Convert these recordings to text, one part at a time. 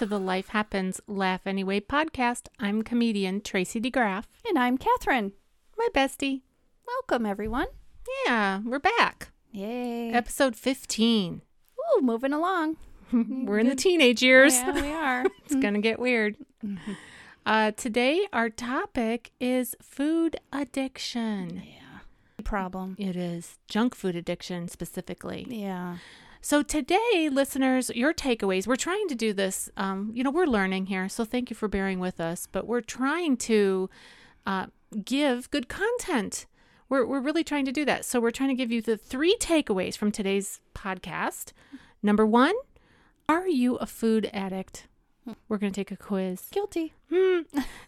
to the Life Happens Laugh Anyway podcast. I'm comedian Tracy DeGraff, And I'm Catherine. my bestie. Welcome, everyone. Yeah, we're back. Yay. Episode 15. Ooh, moving along. We're in the teenage years. Yeah, we are. it's going to get weird. Uh, today, our topic is food addiction. yeah. Problem. It is junk food addiction specifically. Yeah. So today, listeners, your takeaways. We're trying to do this. Um, you know, we're learning here, so thank you for bearing with us. But we're trying to uh, give good content. We're we're really trying to do that. So we're trying to give you the three takeaways from today's podcast. Number one, are you a food addict? We're going to take a quiz. Guilty. Hmm.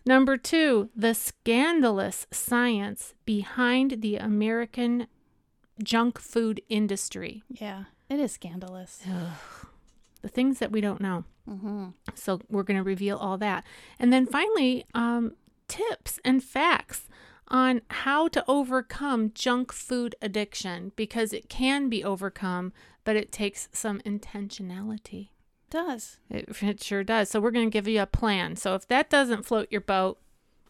Number two, the scandalous science behind the American junk food industry. Yeah. It is scandalous. the things that we don't know. Mm-hmm. So we're going to reveal all that. And then finally, um, tips and facts on how to overcome junk food addiction because it can be overcome, but it takes some intentionality. Does. It, it sure does. So we're going to give you a plan. So if that doesn't float your boat,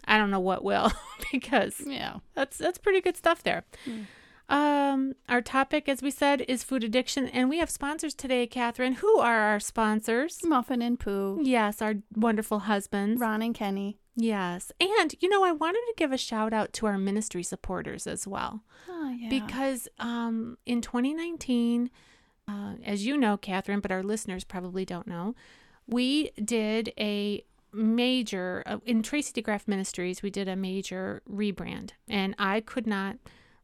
I don't know what will because Yeah. that's that's pretty good stuff there. Mm. Um, our topic, as we said, is food addiction, and we have sponsors today, Catherine. Who are our sponsors? Muffin and Pooh. Yes, our wonderful husbands. Ron and Kenny. Yes, and you know, I wanted to give a shout out to our ministry supporters as well Oh, yeah. because um, in 2019, uh, as you know, Catherine, but our listeners probably don't know, we did a major uh, in Tracy DeGraff Ministries. We did a major rebrand, and I could not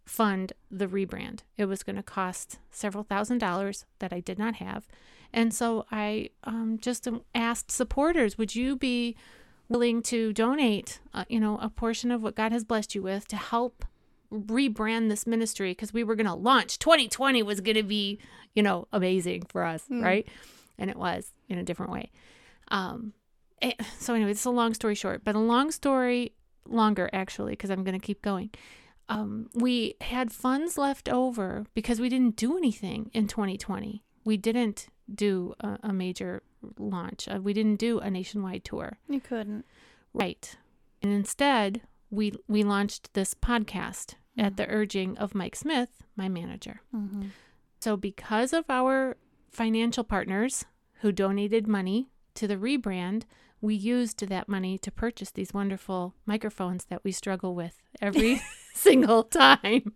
fund the rebrand. It was going to cost several thousand dollars that I did not have, and so I um, just asked supporters, "Would you be willing to donate, uh, you know, a portion of what God has blessed you with to help rebrand this ministry? Because we were going to launch 2020 was going to be you know amazing for us Hmm. right? And it was in a different way. Um eh, so anyway it's a long story short but a long story longer actually because i'm going to keep going um we had funds left over because we didn't do anything in 2020 we didn't do a, a major launch uh, we didn't do a nationwide tour You couldn't. Right. And instead, we we launched this podcast at the urging of Mike Smith, my manager. Mm-hmm. So because of our financial partners who donated money to the rebrand, we used that money to purchase these wonderful microphones that we struggle with every single time.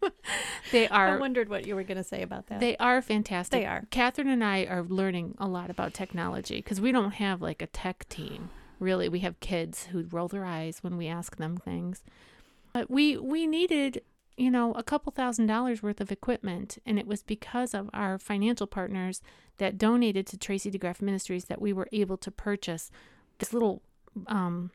they are. I wondered what you were going to say about that. they are fantastic. They are. Catherine and I are learning a lot about technology because we don't have like a tech team. Really, we have kids who roll their eyes when we ask them things. But we we needed, you know, a couple thousand dollars worth of equipment, and it was because of our financial partners that donated to Tracy DeGraff Ministries that we were able to purchase this little um,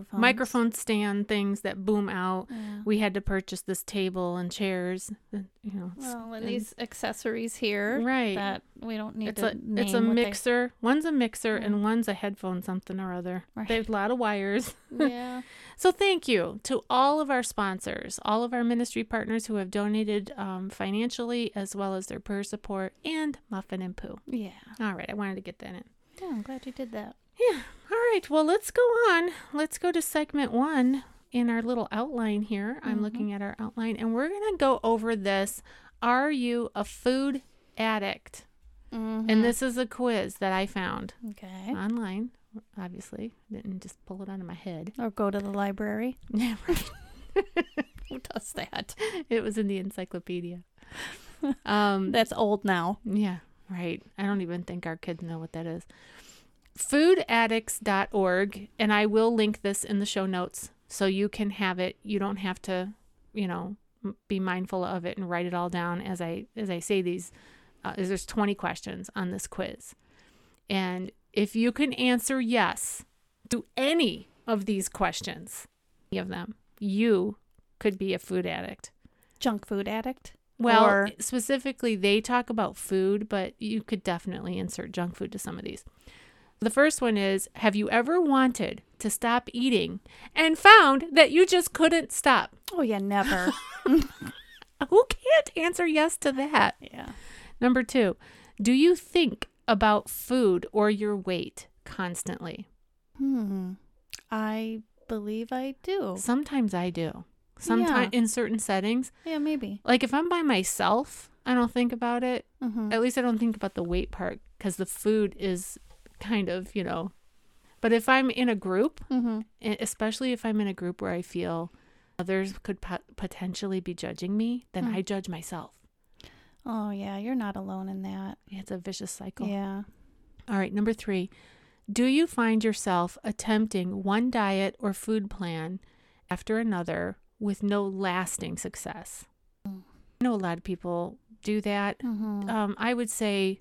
Microphones. microphone stand things that boom out. Yeah. We had to purchase this table and chairs, you know. Well, and and- these accessories here right. that we don't need it's to a it's a what they- mixer. One's a mixer Yeah. and one's a headphone something or other. Right. There's a lot of wires. yeah. So thank you to all of our sponsors, all of our ministry partners who have donated um, financially as well as their prayer support and Muffin and Pooh. Yeah. All right, I wanted to get that in. Yeah, I'm glad you did that. Yeah. All right. Well, let's go on. Let's go to segment one in our little outline here. I'm Mhm. looking at our outline and we're going to go over this. Are you a food addict? Mm-hmm. And this is a quiz that I found Okay. online, obviously. Didn't just pull it out of my head. Or go to the library. Yeah. Who does that? it was in the encyclopedia. Um, That's old now. yeah, right. I don't even think our kids know what that is. Foodaddicts.org, and I will link this in the show notes so you can have it. You don't have to, you know, be mindful of it and write it all down as I as I say these. Uh, there's 20 questions on this quiz, and if you can answer yes to any of these questions, any of them, you could be a food addict. Junk food addict. Well, Or- specifically, they talk about food, but you could definitely insert junk food to some of these. The first one is Have you ever wanted to stop eating and found that you just couldn't stop? Oh yeah, never. Who can't answer yes to that? yeah. Number two, do you think about food or your weight constantly? Hmm. I believe I do. Sometimes I do. Sometimes in certain settings, Yeah, maybe. like if I'm by myself, I don't think about it. Mm-hmm. At least I don't think about the weight part because the food is kind of, you know. But if I'm in a group, Mm-hmm. especially if I'm in a group where I feel others could po- potentially be judging me, then Mm. I judge myself. Oh yeah, you're not alone in that. It's a vicious cycle. Yeah. All right, number three. Do you find yourself attempting one diet or food plan after another with no lasting success? Mm. I know a lot of people do that. Mm-hmm. Um, I would say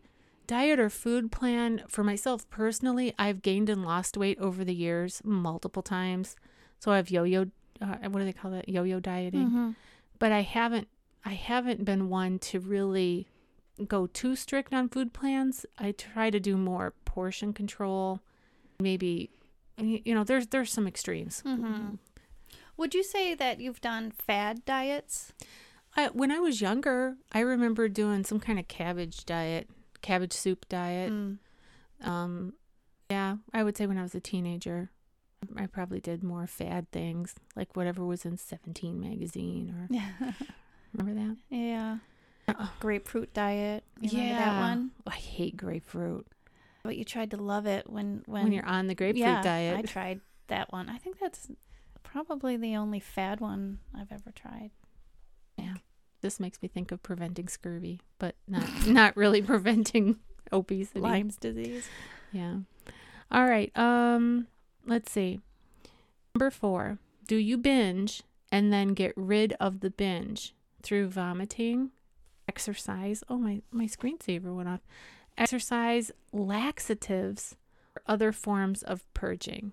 diet or food plan for myself personally, I've gained and lost weight over the years multiple times. So I've yo-yo, uh, what do they call that? Yo-yo dieting. Mm-hmm. But I haven't, I haven't been one to really go too strict on food plans. I try to do more portion control. Maybe, you know, there's there's some extremes. Mm-hmm. Would you say that you've done fad diets? I, when I was younger, I remember doing some kind of cabbage diet, cabbage soup diet. Mm. Um, yeah, I would say when I was a teenager, I probably did more fad things, like whatever was in Seventeen magazine, or Yeah. remember yeah. that? Uh, Grapefruit diet. Yeah, that one? I hate grapefruit. But you tried to love it when when, When, you're on the grapefruit yeah, diet, I tried that one. I think that's probably the only fad one I've ever tried. This makes me think of preventing scurvy, but not not really preventing obesity. Lyme's disease. Yeah. All right. Um, let's see. Number four. Do you binge and then get rid of the binge through vomiting, exercise? Oh my my screensaver went off. Exercise, laxatives, or other forms of purging.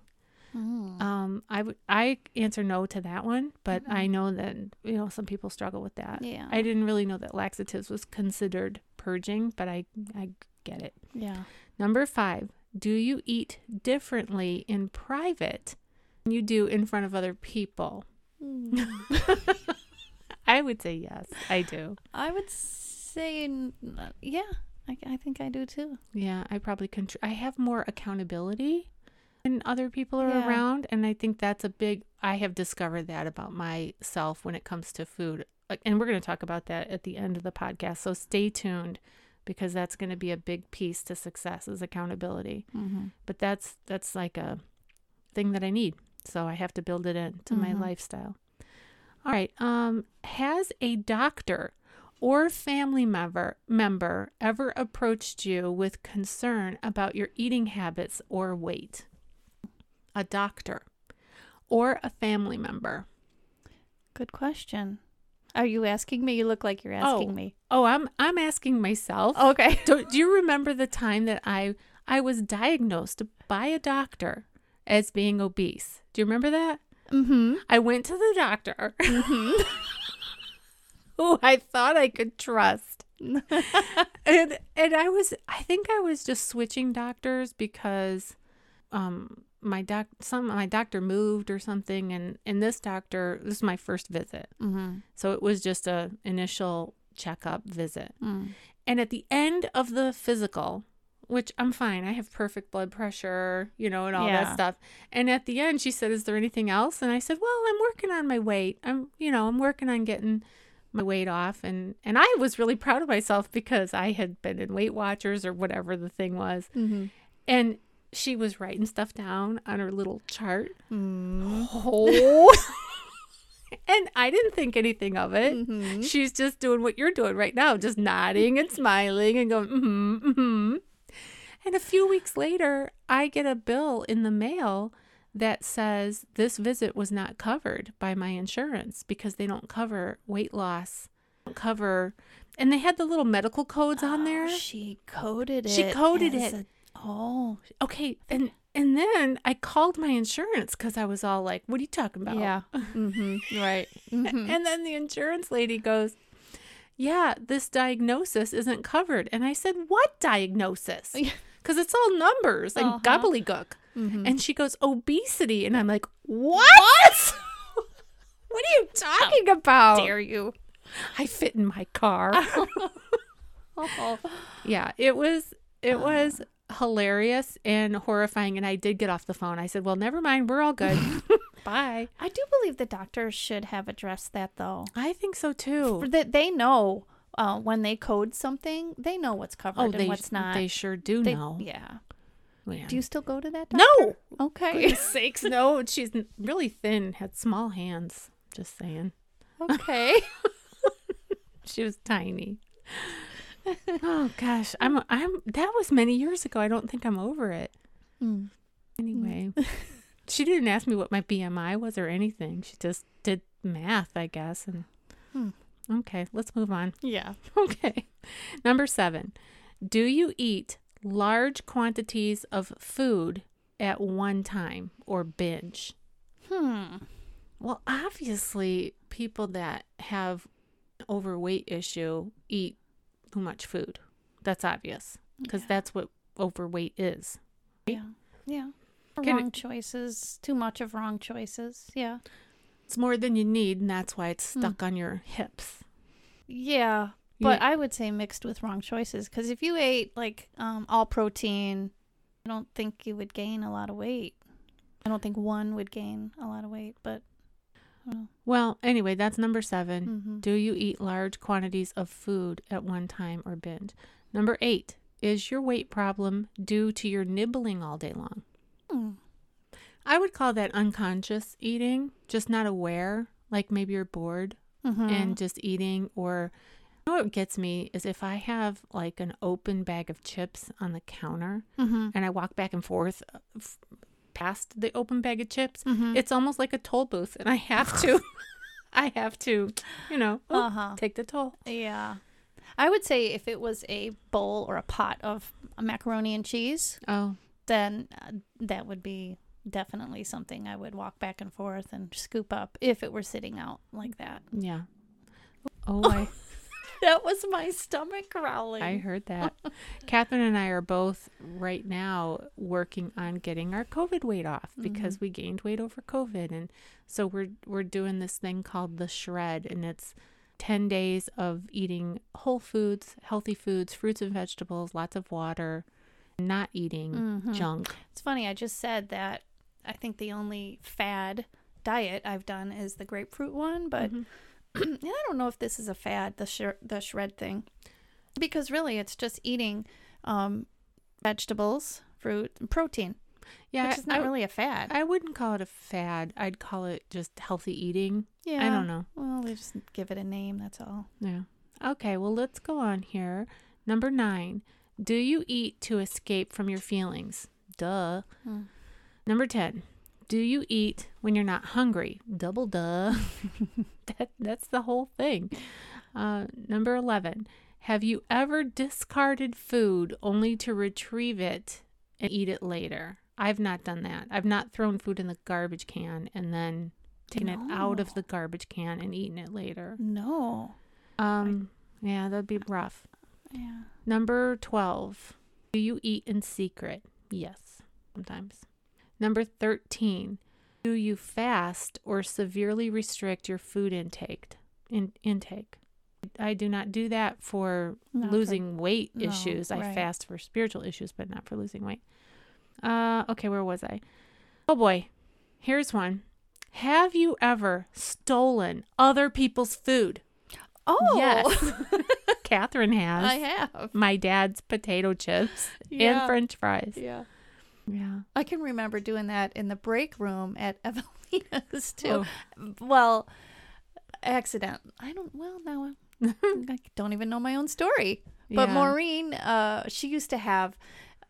Mm. Um, I would I answer no to that one, but Mhm. I know that you know some people struggle with that. yeah. I didn't really know that laxatives was considered purging, but I I get it. yeah. Number five, do you eat differently in private than you do in front of other people? I would say yes, I do. I would say, yeah, I, I think I do too. Yeah, I probably contr- I have more accountability when other people are Yeah. around, and I think that's a big. I have discovered that about myself when it comes to food, and we're going to talk about that at the end of the podcast. So stay tuned because that's going to be a big piece to success is accountability. Mm-hmm. but that's that's like a thing that I need. So I have to build it into my Mhm. lifestyle. All right. Um, has a doctor or family member member ever approached you with concern about your eating habits or weight? A doctor or a family member? Good question. Are you asking me? You look like you're asking Oh. me. Oh, I'm I'm asking myself. Okay. do, do you remember the time that I I was diagnosed by a doctor as being obese? Do you remember that? Mm-hmm. I went to the doctor who I thought I could trust. and and I was I think I was just switching doctors because um my doc some my doctor moved or something and and this doctor this is my first visit. Mm-hmm. So it was just a initial checkup visit. Mm. And at the end of the physical, which I'm fine, I have perfect blood pressure, you know, and all Yeah. that stuff. And at the end, she said, Is there anything else? And I said, Well, I'm working on my weight. I'm, you know, I'm working on getting my weight off. And, and I was really proud of myself because I had been in Weight Watchers or whatever the thing was. Mm-hmm. And she was writing stuff down on her little chart. Mm. Oh. and I didn't think anything of it. Mm-hmm. She's just doing what you're doing right now, just nodding and smiling and going, mm-hmm, mm-hmm. And a few weeks later, I get a bill in the mail that says this visit was not covered by my insurance because they don't cover weight loss, cover, and they had the little medical codes on there. Oh, She coded it. She coded it. Oh, Okay, and and then I called my insurance because I was all like, "What are you talking about?" yeah. mm-hmm. Right. Mhm. And then the insurance lady goes, Yeah, this diagnosis isn't covered. And I said, What diagnosis? Because it's all numbers and Uh-huh. gobbledygook. Mhm. And she goes, Obesity. And I'm like, What? what are you talking about? dare you? I fit in my car. Oh. yeah, it was, it was hilarious and horrifying. And I did get off the phone. I said, Well, never mind. We're all good. Bye. I do believe the doctors should have addressed that though. I think so too. For that they know uh, when they code something, they know what's covered Oh, and what's not. they sure do They- know. Yeah. Man. Do you still go to that doctor? no. Okay. Goodness sakes, no. She's really thin, had small hands. Just saying. okay. She was tiny. Oh gosh, I'm I'm that was many years ago. I don't think I'm over it. Mm. Anyway, she didn't ask me what my BMI was or anything. She just did math, I guess. And Hmm. okay, let's move on. Yeah. Okay. Number seven. Do you eat large quantities of food at one time or binge? Hmm. Well, obviously, people that have overweight issue eat too much food. That's obvious because Yeah. that's what overweight is. Yeah. Yeah. Can wrong choices. Too much of wrong choices. Yeah. It's more than you need, and that's why it's Hmm. stuck on your hips. Yeah. But I would say mixed with wrong choices because if you ate like um, all protein, I don't think you would gain a lot of weight. I don't think one would gain a lot of weight, but well, well, anyway, that's number 7 mhm. Do you eat large quantities of food at one time or binge? Number eight, is your weight problem due to your nibbling all day long? Hmm. I would call that unconscious eating, just not aware. Like maybe you're bored Mhm. and just eating, or you know what gets me is if I have like an open bag of chips on the counter Mhm. and I walk back and forth uh, past the open bag of chips, Mhm. it's almost like a toll booth, and I have to, I have to, you know, oh, uh-huh. take the toll. Yeah. I would say if it was a bowl or a pot of macaroni and cheese, Oh, then uh, that would be definitely something I would walk back and forth and scoop up if it were sitting out like that. yeah. Oh, I, That was my stomach growling. I heard that. Catherine and I are both right now working on getting our COVID weight off because we gained weight over COVID, and so we're we're doing this thing called the shred, and it's ten days of eating whole foods, healthy foods, fruits and vegetables, lots of water, not eating Mhm. junk. It's funny. I just said that I think the only fad diet I've done is the grapefruit one, but Mhm. and I don't know if this is a fad, the sh- the shred thing, because really it's just eating um, vegetables, fruit, and protein, yeah, which is not I, really a fad. I wouldn't call it a fad. I'd call it just healthy eating. yeah, I don't know. Well, we just give it a name. That's all. Yeah. Okay, well, let's go on here. Number nine, do you eat to escape from your feelings? Duh. Hmm. Number 10, do you eat when you're not hungry? Double duh. that, that's the whole thing. Uh, number 11, have you ever discarded food only to retrieve it and eat it later? I've not done that. I've not thrown food in the garbage can and then taken it out of the garbage can and eaten it later. No. Um, yeah, that'd be rough. Yeah. Number 12. Do you eat in secret? Yes, sometimes. Number 13. Do you fast or severely restrict your food intake? In, intake. I do not do that for Not for- losing weight no, issues. I right. fast for spiritual issues, but not for losing weight. Uh, okay, where was I? Oh boy, here's one. Have you ever stolen other people's food? Oh, Yes. Catherine has I have. my dad's potato chips Yeah. and french fries. Yeah. Yeah. I can remember doing that in the break room at Evelina's Oh. too. Well, accident. I don't. Well, now I, don't even know my own story. But Yeah. Maureen, uh, she used to have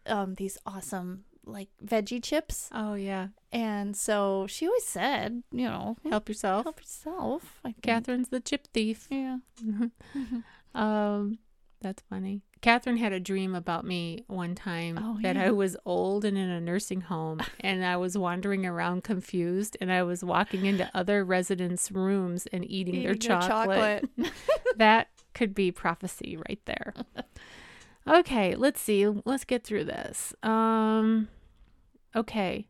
um, these awesome like veggie chips, Oh, yeah. and so she always said, you know, Help yourself. help yourself. Catherine's the chip thief. Yeah. um, that's funny. Catherine had a dream about me one time Oh, that yeah. I was old and in a nursing home, and I was wandering around confused, and I was walking into other residents' rooms and eating, their Eating your chocolate. that could be prophecy right there. Okay, let's see. Let's get through this. Um okay.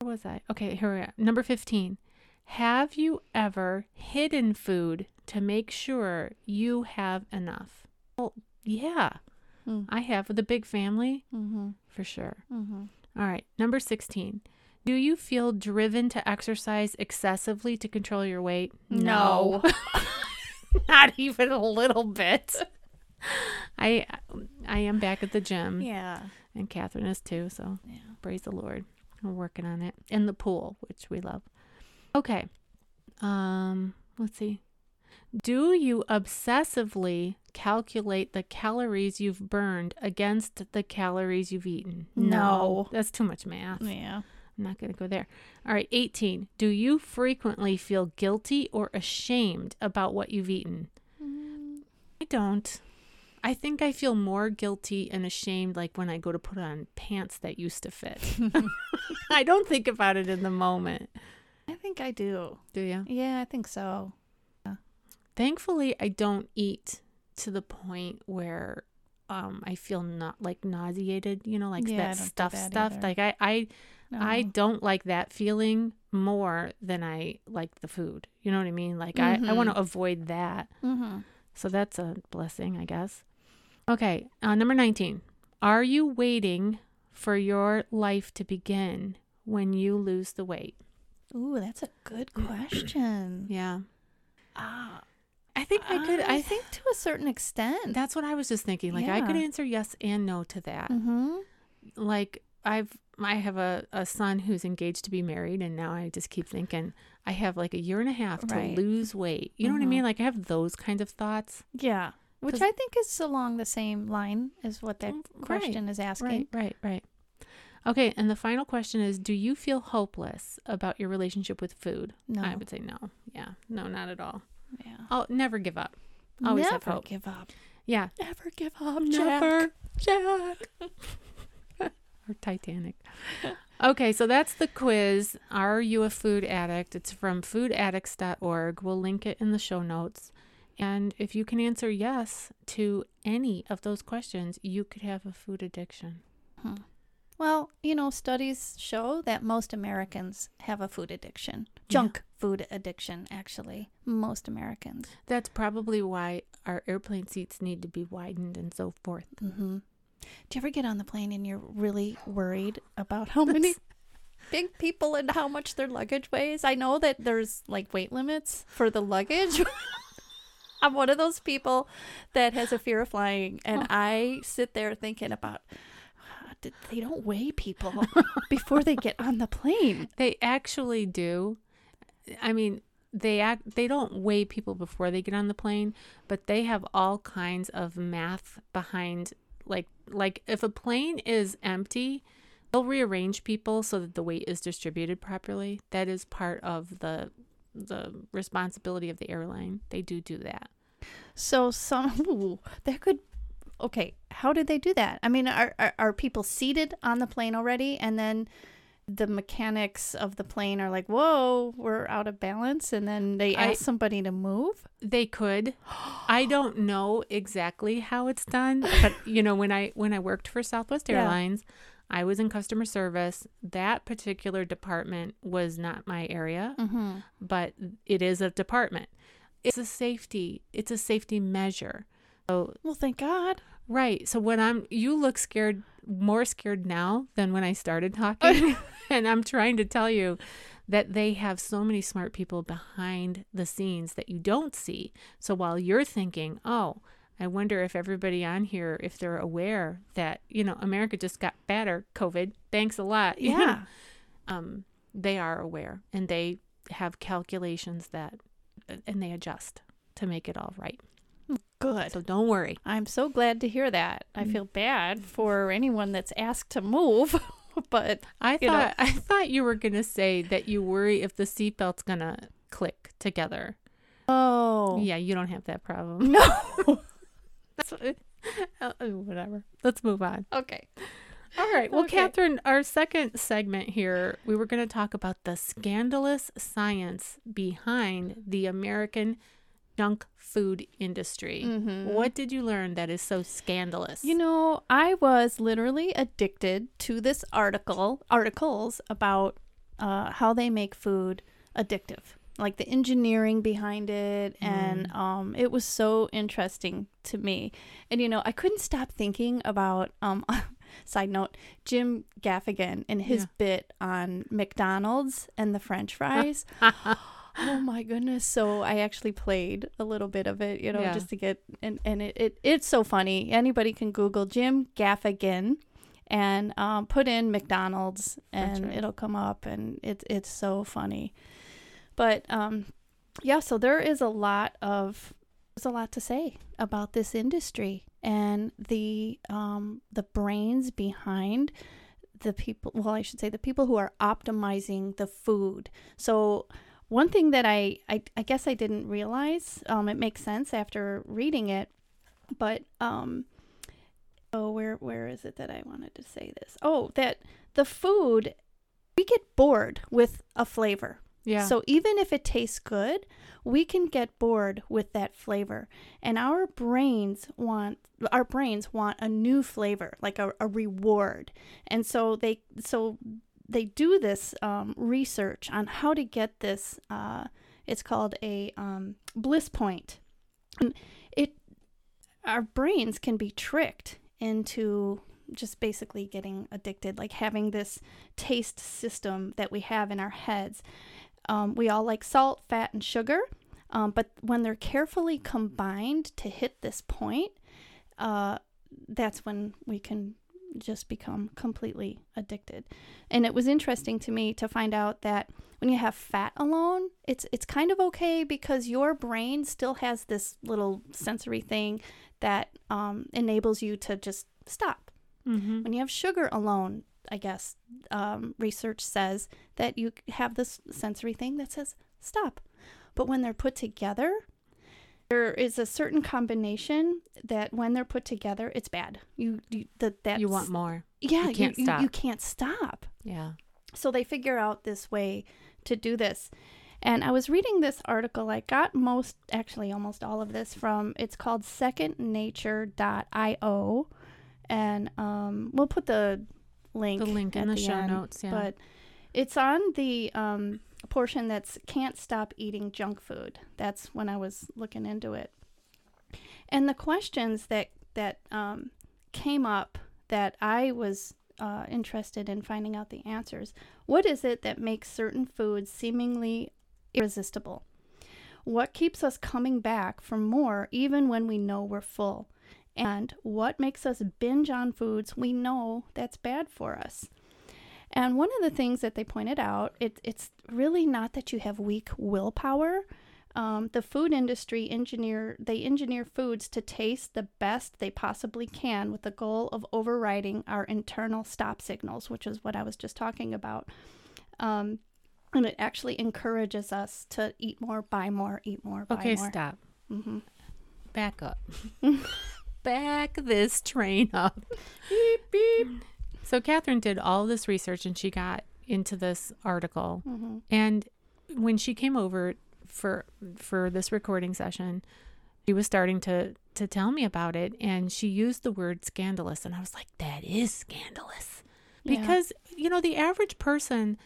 Where was I? Okay, here we are. Number 15. Have you ever hidden food to make sure you have enough? Yeah. Hmm. I have with a big family. mm-hmm. for sure. Mm-hmm. All right, number 16. Do you feel driven to exercise excessively to control your weight? No. Not even a little bit. I I am back at the gym Yeah. and Catherine is too, so Yeah. praise the Lord. We're working on it. In the pool, which we love. Okay. Um, let's see. Do you obsessively calculate the calories you've burned against the calories you've eaten? No. That's too much math. Yeah. I'm not going to go there. All right, 18. Do you frequently feel guilty or ashamed about what you've eaten? Mm. I don't. I think I feel more guilty and ashamed like when I go to put on pants that used to fit. I don't think about it in the moment. I think I do. Do you? Yeah, I think so. Thankfully, I don't eat to the point where um I feel not like nauseated, you know, like Yeah, that stuff that stuff. either. Like I I I don't like that feeling more than I like the food. You know what I mean? Like I, I want to avoid that. Mm-hmm. So that's a blessing, I guess. Okay, uh, number 19. Are you waiting for your life to begin when you lose the weight? Ooh, that's a good question. Yeah. Ah, I think I could. I, I think to a certain extent. that's what I was just thinking. Like I could answer yes and no to that. mm-hmm. Like I've I have a, a son who's engaged to be married and now I just keep thinking I have like a year and a half to lose weight. You know what I mean? Like I have those kinds of thoughts. Yeah. which I think is along the same line as what that Mm, right, question is asking. Right, right, right. Okay, and the final question is Do you feel hopeless about your relationship with food? No. I would say no. Yeah, no, not at all. Yeah. I'll never give up. Always Never have hope. give up. Yeah. Never give up. Never, Jack. or Titanic. Okay, so that's the quiz. Are you a food addict? It's from foodaddicts.org. We'll link it in the show notes. And if you can answer yes to any of those questions, you could have a food addiction. Well, you know, studies show that most Americans have a food addiction. Yeah. Junk food addiction, actually. Most Americans. That's probably why our airplane seats need to be widened and so forth. Mm-hmm. Do you ever get on the plane and you're really worried about how many big people and how much their luggage weighs? I know that there's like weight limits for the luggage. I'm one of those people that has a fear of flying, and I sit there thinking about "Ah, did- they don't weigh people before they get on the plane. They actually do. I mean, they act they don't weigh people before they get on the plane, but they have all kinds of math behind like like if a plane is empty, they'll rearrange people so that the weight is distributed properly. That is part of the the responsibility of the airline. They do do that. So some ooh, that could okay. How did they do that? I mean, are, are are people seated on the plane already, and then the mechanics of the plane are like, "Whoa, we're out of balance," and then they I- ask somebody to move. They could. I don't know exactly how it's done, but you know, when I when I worked for Southwest Yeah. Airlines, I was in customer service. That particular department was not my area, Mm-hmm. but it is a department. It's a safety. It's a safety measure. So Well, thank God. right. So when I'm, you look scared, more scared now than when I started talking, and I'm trying to tell you that they have so many smart people behind the scenes that you don't see. So while you're thinking, oh, I wonder if everybody on here, if they're aware that, you know, America just got better, COVID, thanks a lot. Yeah. Um, they are aware and they have calculations that, and they adjust to make it all right. Good. So don't worry. I'm so glad to hear that. I Mm. feel bad for anyone that's asked to move, but I You know. thought I thought you were gonna say that you worry if the seatbelt's gonna click together. oh Yeah, you don't have that problem. no. That's uh, uh, whatever. Let's move on. okay. All right. Well, Okay. Catherine, our second segment here, we were going to talk about the scandalous science behind the American junk food industry. Mhm. What did you learn that is so scandalous? You know, I was literally addicted to this article, articles about uh, how they make food addictive, like the engineering behind it, and um, it was so interesting to me. And you know, I couldn't stop thinking about um, Side note: Jim Gaffigan and his Yeah. bit on McDonald's and the French fries. oh my goodness! So I actually played a little bit of it, you know, Yeah. just to get and and it, it it's so funny. Anybody can Google Jim Gaffigan and um, put in McDonald's and fries. it'll come up, and it's it's so funny. But um, yeah, so there is a lot of there's a lot to say about this industry and the um, the brains behind the people. Well, I should say the people who are optimizing the food. So one thing that I I, I guess I didn't realize, um, it makes sense after reading it, but um, oh, where where is it that I wanted to say this? Oh, that the food we get bored with a flavor. Yeah. So even if it tastes good, we can get bored with that flavor. And our brains want our brains want a new flavor, like a, a reward. And so they so they do this um, research on how to get this. Uh, it's called a um, bliss point. And it our brains can be tricked into just basically getting addicted, like having this taste system that we have in our heads. Um, we all like salt, fat, and sugar, um, but when they're carefully combined to hit this point, uh, that's when we can just become completely addicted. And it was interesting to me to find out that when you have fat alone, it's it's kind of okay because your brain still has this little sensory thing that um, enables you to just stop. mm-hmm. When you have sugar alone, I guess um, research says that you have this sensory thing that says stop. But when they're put together, there is a certain combination that when they're put together, it's bad. You, you that that You want more. yeah you can't you, stop. you can't stop. Yeah. So they figure out this way to do this. And I was reading this article. I got most, actually, almost all of this from, it's called secondnature.io. And um, we'll put the link, The link in at the show end, notes, yeah. But it's on the um, portion that's can't stop eating junk food. That's when I was looking into it. And the questions that, that um, came up that I was uh, interested in finding out the answers. What is it that makes certain foods seemingly irresistible? What keeps us coming back for more even when we know we're full? And what makes us binge on foods we know that's bad for us? And one of the things that they pointed out, it, it's really not that you have weak willpower. Um, the food industry engineer they engineer foods to taste the best they possibly can with the goal of overriding our internal stop signals, which is what I was just talking about. Um, and it actually encourages us to eat more, buy more, eat more, buy Okay, more. stop. hmm Back up. Back this train up. Beep beep. So Catherine did all this research and she got into this article. hmm And when she came over for for this recording session, she was starting to to tell me about it and she used the word scandalous and I was like that is scandalous. Yeah. Because you know the average person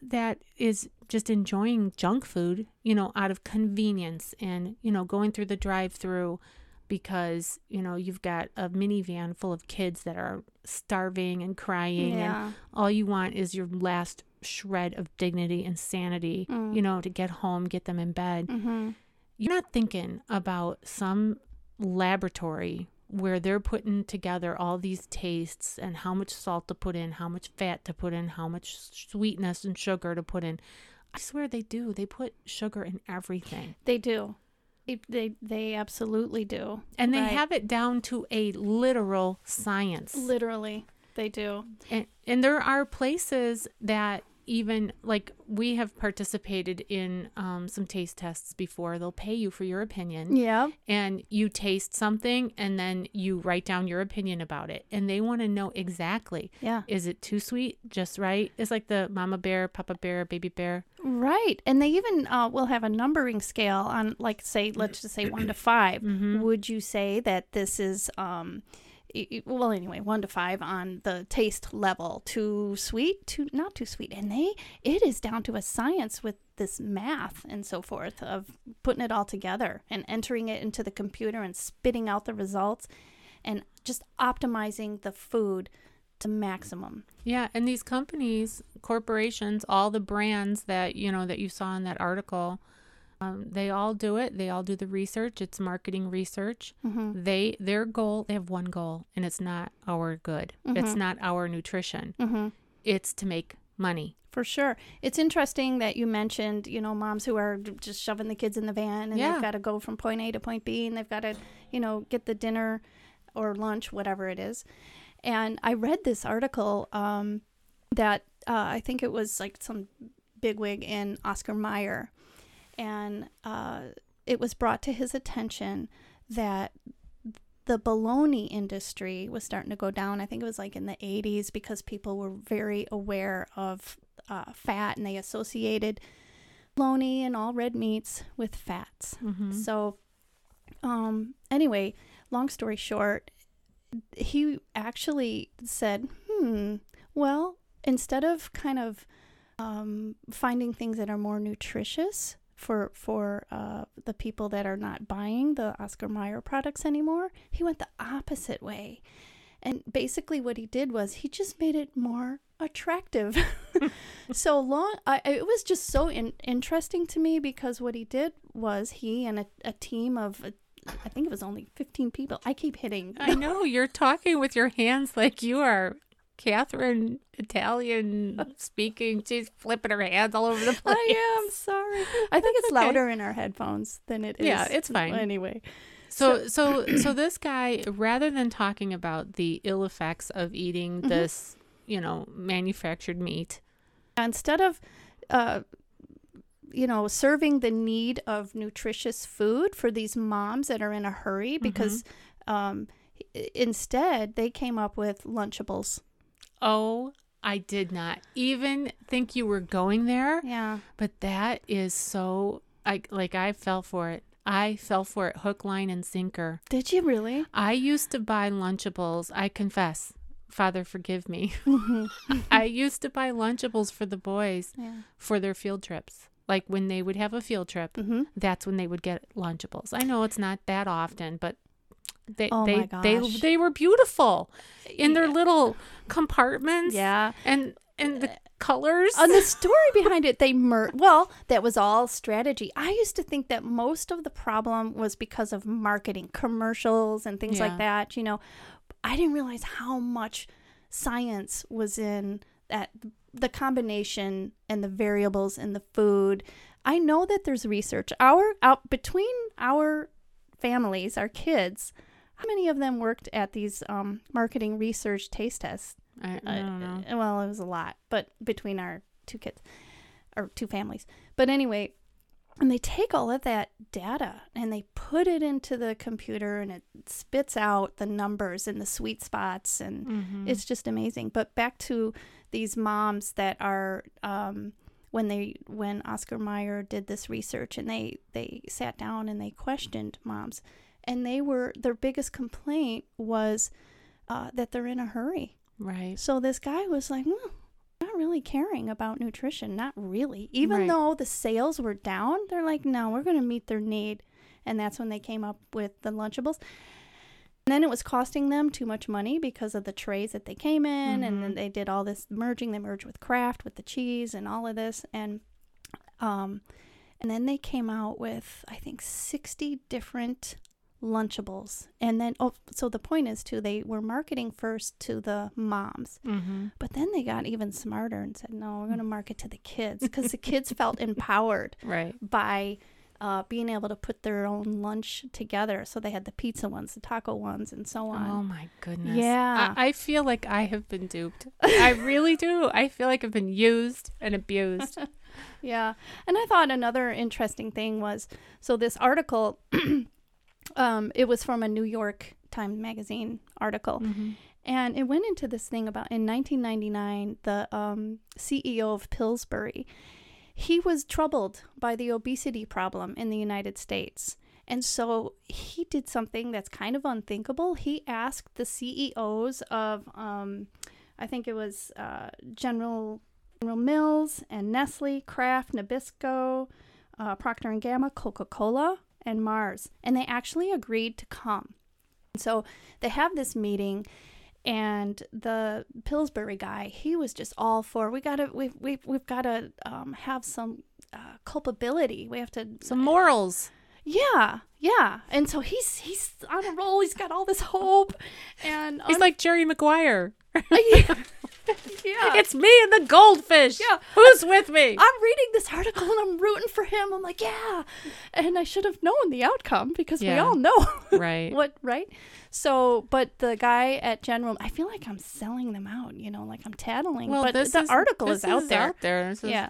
that is just enjoying junk food, you know, out of convenience and you know going through the drive-through because, you know, you've got a minivan full of kids that are starving and crying and all you want is your last shred of dignity and sanity, Mm. you know, to get home, get them in bed. hmm You're not thinking about some laboratory where they're putting together all these tastes and how much salt to put in, how much fat to put in, how much sweetness and sugar to put in. I swear they do. They put sugar in everything. They do. They, they they absolutely do. And they Right. have it down to a literal science. Literally, they do. and, and there are places that even like we have participated in um, some taste tests before they'll pay you for your opinion Yeah. and you taste something and then you write down your opinion about it and they want to know exactly Yeah. is it too sweet just right it's like the mama bear papa bear baby bear Right. And they even uh, will have a numbering scale on, like, say, let's just say one to 5 Mhm. Would you say that this is, um, well, anyway, one to five on the taste level? Too sweet? Too not too sweet? And they, it is down to a science with this math and so forth of putting it all together and entering it into the computer and spitting out the results and just optimizing the food to maximum. Yeah, and these companies, corporations, all the brands that you know that you saw in that article, um, they all do it. They all do the research. It's marketing research. Mm-hmm. They their goal. They have one goal, and it's not our good. It's Mhm. not our nutrition. Mm-hmm. It's to make money. For sure. It's interesting that you mentioned, you know, moms who are just shoving the kids in the van and Yeah. they've got to go from point A to point B and they've got to, you know, get the dinner or lunch, whatever it is. And I read this article um, that uh, I think it was like some bigwig in Oscar Mayer. And uh, it was brought to his attention that the bologna industry was starting to go down. I think it was like in the 80s because people were very aware of uh, fat and they associated bologna and all red meats with fats. Mm-hmm. So, um, anyway, long story short, he actually said, hmm, well, instead of kind of um, finding things that are more nutritious for for uh, the people that are not buying the Oscar Mayer products anymore, he went the opposite way. And basically, what he did was he just made it more attractive. so long, I, it was just so in, interesting to me because what he did was he and a, a team of, uh, I think it was only 15 people. I keep hitting. I know you're talking with your hands like you are Catherine Italian speaking. She's flipping her hands all over the place. I am sorry. I think it's okay. louder in our headphones than it is. Yeah, it's fine. Anyway, So so so this guy, rather than talking about the ill effects of eating Mhm. this, you know, manufactured meat, instead of, uh, you know, serving the need of nutritious food for these moms that are in a hurry, because um, instead they came up with Lunchables. Oh, I did not even think you were going there. Yeah. But that is so I like I fell for it. I fell for it hook, line, and sinker. Did you really? I used to buy Lunchables. I confess, Father, forgive me. I used to buy Lunchables for the boys yeah. for their field trips. Like when they would have a field trip, Mm-hmm. that's when they would get Lunchables. I know it's not that often, but they Oh they, my they gosh. they were beautiful in their little compartments. Yeah. and and the colors. And the story behind it, they mer well, that was all strategy. I used to think that most of the problem was because of marketing, commercials and things Yeah. like that, you know. I didn't realize how much science was in that the combination and the variables in the food. I know that there's research. Our out between our families, our kids, how many of them worked at these um, marketing research taste tests? I, I don't know. Uh, well, it was a lot, but between our two kids or two families. But anyway, and they take all of that data and they put it into the computer and it spits out the numbers and the sweet spots and Mhm. it's just amazing. But back to these moms that are um, when they when Oscar Mayer did this research and they they sat down and they questioned moms and they were their biggest complaint was uh, that they're in a hurry. right. So this guy was like, hmm, not really caring about nutrition, not really. Even Right. though the sales were down, they're like, no, we're going to meet their need. And that's when they came up with the Lunchables. And then it was costing them too much money because of the trays that they came in. And then Mhm. they did all this merging. They merged with Kraft, with the cheese, and all of this. And um, and then they came out with I think sixty different Lunchables. And then oh, so the point is too, they were marketing first to the moms. Mm-hmm. But then they got even smarter and said, no, we're going to market to the kids because the kids felt empowered Right. by uh, being able to put their own lunch together. So they had the pizza ones, the taco ones, and so on. Oh my goodness. Yeah. I, I feel like I have been duped. I really do. I feel like I've been used and abused. Yeah. And I thought another interesting thing was so this article, um, it was from a New York Times Magazine article. Mhm. And it went into this thing about in 1999, the um, CEO of Pillsbury, he was troubled by the obesity problem in the United States. And so he did something that's kind of unthinkable. He asked the CEOs of, um, I think it was uh, General General Mills and Nestle, Kraft, Nabisco, uh, Procter and Gamble, Coca-Cola, and Mars, and they actually agreed to come. So they have this meeting and the Pillsbury guy, he was just all for we gotta we we we've gotta um, have some uh, culpability. We have to Some morals. yeah yeah, and so he's he's on a roll. He's got all this hope, and He's like Jerry Maguire. yeah. It's me and the goldfish. Yeah. Who's with me? I'm reading this article and I'm rooting for him. I'm like, yeah. And I should have known the outcome because we all know right. what, right? So, but the guy at General, I feel like I'm selling them out, you know, like I'm tattling. but the article this is out there. Out there. This is, Yeah.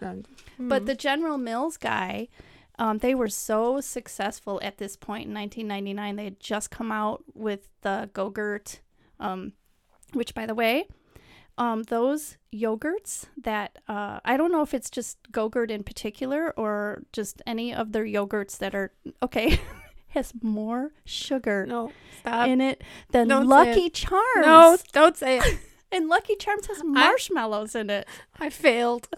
But the General Mills guy, um, they were so successful at this point in 1999. They had just come out with the Go-Gurt, um, which, by the way, um, those yogurts that uh, I don't know if it's just Go-Gurt in particular or just any of their yogurts that are okay has more sugar no, stop. in it than Don't Lucky Charms. no, don't say it. and Lucky Charms has marshmallows in it. I failed.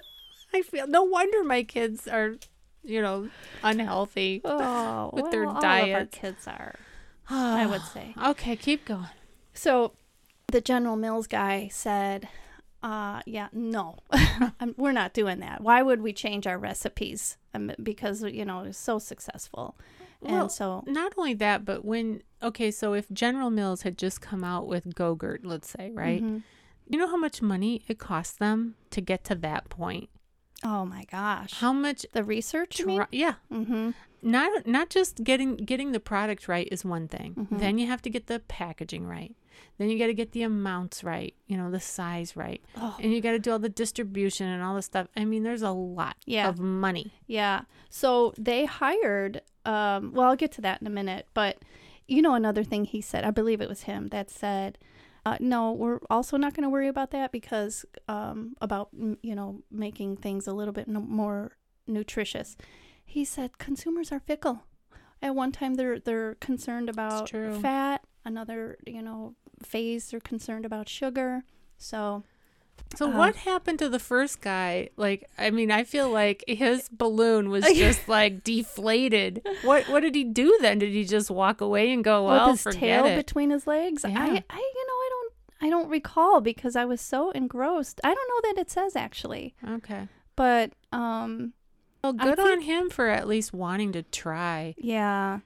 I failed. No wonder my kids are, you know, unhealthy. Oh, With their well, of our kids are. I would say. Okay, keep going. So the General Mills guy said, uh, yeah, no, we're not doing that. Why would we change our recipes? Um, because, you know, it's so successful. Well, and so, Not only that, but when okay, so if General Mills had just come out with Go-Gurt, let's say, right? Mhm. You know how much money it cost them to get to that point? oh my gosh. How much? the research, yeah, Mm-hmm. Not not just getting getting the product right is one thing. Mhm. Then you have to get the packaging right. Then you got to get the amounts right. You know, the size right, Oh, and you got to do all the distribution and all the stuff. I mean, there's a lot Yeah. of money. yeah. So they hired, um, well, I'll get to that in a minute. But, you know, another thing he said, I believe it was him that said, uh, no, we're also not going to worry about that because um, about you know making things a little bit no- more nutritious. He said consumers are fickle. At one time, they're they're concerned about fat. Another, you know, phase they're concerned about sugar. So So Uh, what happened to the first guy? Like, I mean, I feel like his balloon was just like deflated. What what did he do then? Did he just walk away and go, well, with his forget tail it? between his legs, Yeah. I, I, you know, I don't, I don't recall because I was so engrossed. I don't know that it says actually, okay. but um, Well, good on him for at least wanting to try. Yeah.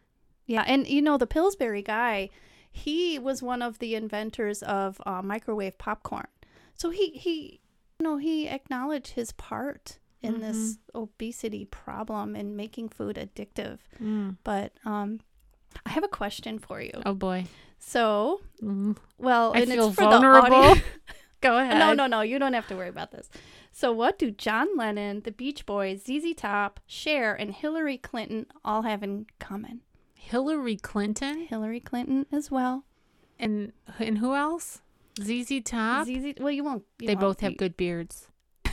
Yeah. And, you know, the Pillsbury guy, he was one of the inventors of uh, microwave popcorn. So he, he, you know, he acknowledged his part in this obesity problem and making food addictive. Mm. But um, I have a question for you. Oh boy, So, Mm. well, I and feel it's for the vulnerable. audience. go ahead. no, no, no. You don't have to worry about this. So, what do John Lennon, the Beach Boys, ZZ Top, Cher, and Hillary Clinton all have in common? Hillary Clinton Hillary Clinton as well. and and who else? ZZ Top. ZZ, well, you won't. you they won't- both have good beards.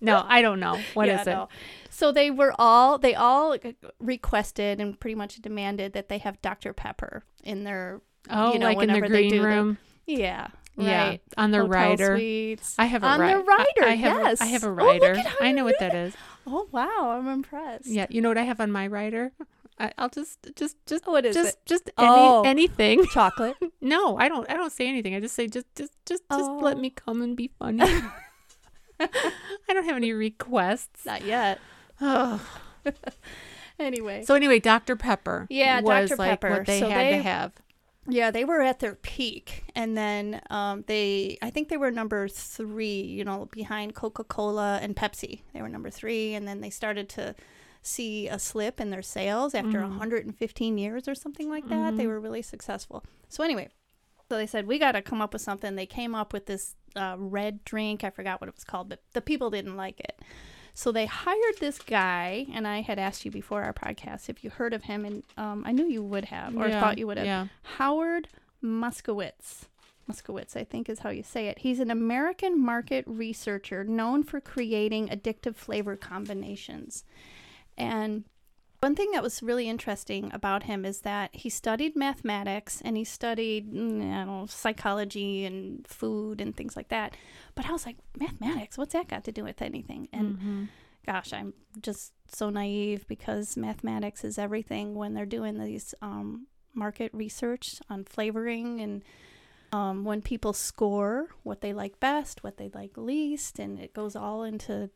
no, I don't know. What is Yeah, it? no. So they were all they all uh, requested and pretty much demanded that they have Dr Pepper in their Oh, you know, like in the green their- room. yeah Yeah, right on the hotel rider. suites. I have a on ri- the rider. I, I have yes, A, I have a Oh, rider. how I know what that is. Oh wow, I'm impressed. Yeah, you know what I have on my rider? I, I'll just, just, just, What is just, it? just any, Oh. anything. Chocolate. No, I don't. I don't say anything. I just say, just, just, just, just let Oh. me come and be funny. I don't have any requests. Not yet. Oh. Anyway. So anyway, Dr Pepper. Yeah, was Dr. like Pepper. what they So had they- to have. Yeah, they were at their peak, and then um, they, I think they were number three, you know, behind Coca Cola and Pepsi. They were number three, and then they started to see a slip in their sales after Mhm. 115 years or something like that. They Mhm. were really successful. So anyway, so they said we got to come up with something. They came up with this uh, red drink. I forgot what it was called, but the people didn't like it. So they hired this guy, and I had asked you before our podcast if you heard of him, and um, I knew you would have, or Yeah, thought you would have. Yeah. Howard Muskowitz. Muskowitz, I think is how you say it. He's an American market researcher known for creating addictive flavor combinations. And one thing that was really interesting about him is that he studied mathematics and he studied, mm, I don't know, psychology and food and things like that. But I was like, mathematics, what's that got to do with anything? And Mhm. gosh, I'm just so naive because mathematics is everything when they're doing these um, market research on flavoring and um, when people score what they like best, what they like least, and it goes all into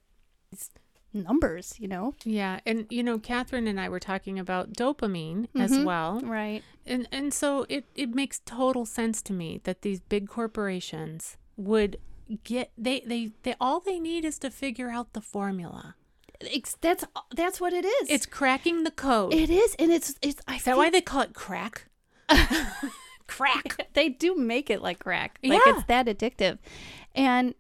these numbers, you know? Yeah, and you know, Catherine and I were talking about dopamine as Mhm. well, Right. and and so it it makes total sense to me that these big corporations would get they they they all they need is to figure out the formula. It's, that's that's what it is. It's cracking the code. it is, and it's it's. I is that why they call it crack? crack. they do make it like crack. Like Yeah. it's that addictive. And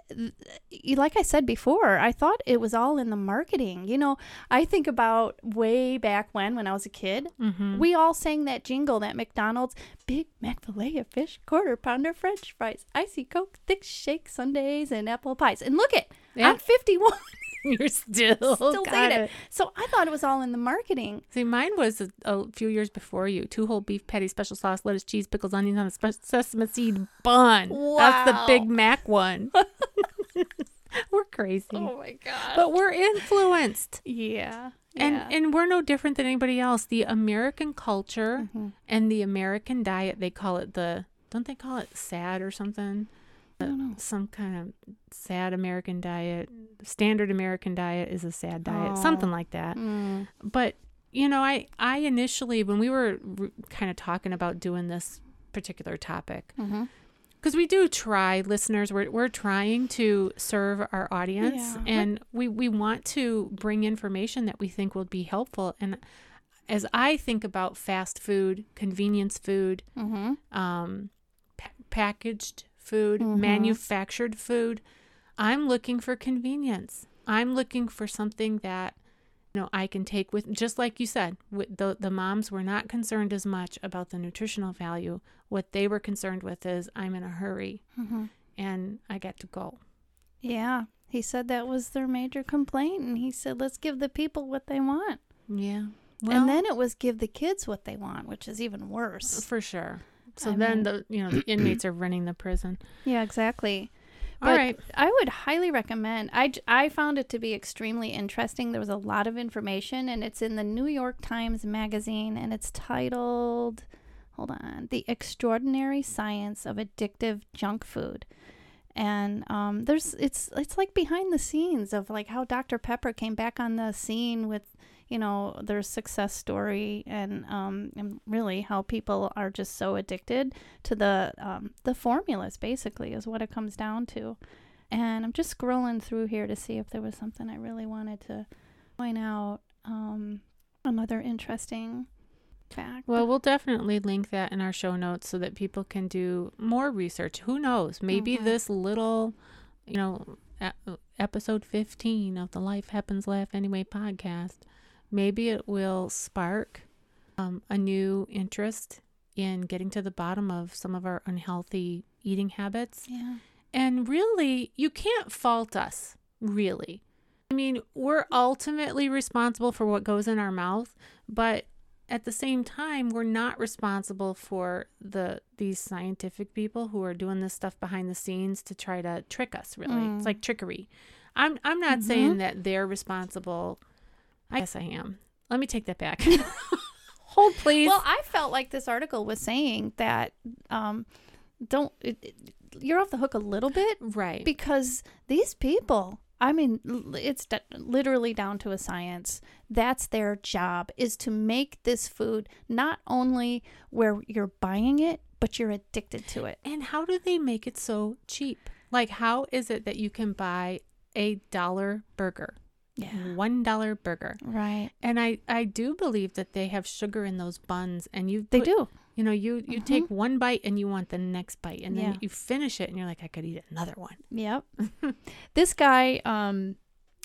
like I said before, I thought it was all in the marketing. You know, I think about way back when, when I was a kid, Mm-hmm. we all sang that jingle, that McDonald's Big Mac filet of fish, quarter pounder French fries, icy Coke, thick shake sundaes, and apple pies. And look it, Yeah. I'm 51, You're still, still got it. it. So I thought it was all in the marketing. See, mine was a, a few years before you. Two whole beef patties, special sauce, lettuce, cheese, pickles, onions on a spe- sesame seed bun. Wow. That's the Big Mac one. we're crazy, Oh my god! but we're influenced, yeah, and yeah. and we're no different than anybody else. The American culture Mhm. and the American diet. They call it the. Don't they call it sad or something? I don't know. Some kind of sad American diet. Standard American diet is a sad diet. Oh. Something like that. Mm. but you know i i initially when we were r- kind of talking about doing this particular topic Mm-hmm. because we do try listeners we're, we're trying to serve our audience Yeah. and we we want to bring information that we think will be helpful and as i think about fast food convenience food Mm-hmm. um, pa- packaged food, Mhm. manufactured food. I'm looking for convenience. I'm looking for something that you know I can take with just like you said, with the the moms were not concerned as much about the nutritional value. What they were concerned with is I'm in a hurry Mm-hmm. and I got to go. Yeah, he said that was their major complaint, and he said, "Let's give the people what they want." Yeah. Well, and then it was give the kids what they want, which is even worse. for sure. So I then mean- the you know the inmates are running the prison. Yeah, exactly. All But right. I would highly recommend. I, I found it to be extremely interesting. There was a lot of information, and it's in the New York Times Magazine, and it's titled, hold on, The Extraordinary Science of Addictive Junk Food. And um, there's it's it's like behind the scenes of like how Dr Pepper came back on the scene with you know their success story and um and really how people are just so addicted to the um the formulas basically is what it comes down to and i'm just scrolling through here to see if there was something i really wanted to point out um another interesting fact Well, we'll definitely link that in our show notes so that people can do more research. Who knows? Maybe Mhm. this little, you know, episode 15 of the Life Happens Laugh Anyway podcast, maybe it will spark um, a new interest in getting to the bottom of some of our unhealthy eating habits. yeah And really, you can't fault us, really. I mean, we're ultimately responsible for what goes in our mouth, but at the same time, we're not responsible for the these scientific people who are doing this stuff behind the scenes to try to trick us, really. Mm. It's like trickery. I'm I'm not saying that they're responsible. I guess I am. Let me take that back. Hold please. well i felt like this article was saying that um don't it, it- you're off the hook a little bit right. because these people i mean it's d- literally down to a science that's their job is to make this food not only where you're buying it but you're addicted to it And how do they make it so cheap? Like, how is it that you can buy a dollar burger, yeah one dollar burger? right And I, I do believe that they have sugar in those buns, and you they put- do You know, you you Mhm. take one bite and you want the next bite, and then Yeah. you finish it, and you're like, I could eat another one. yep this guy um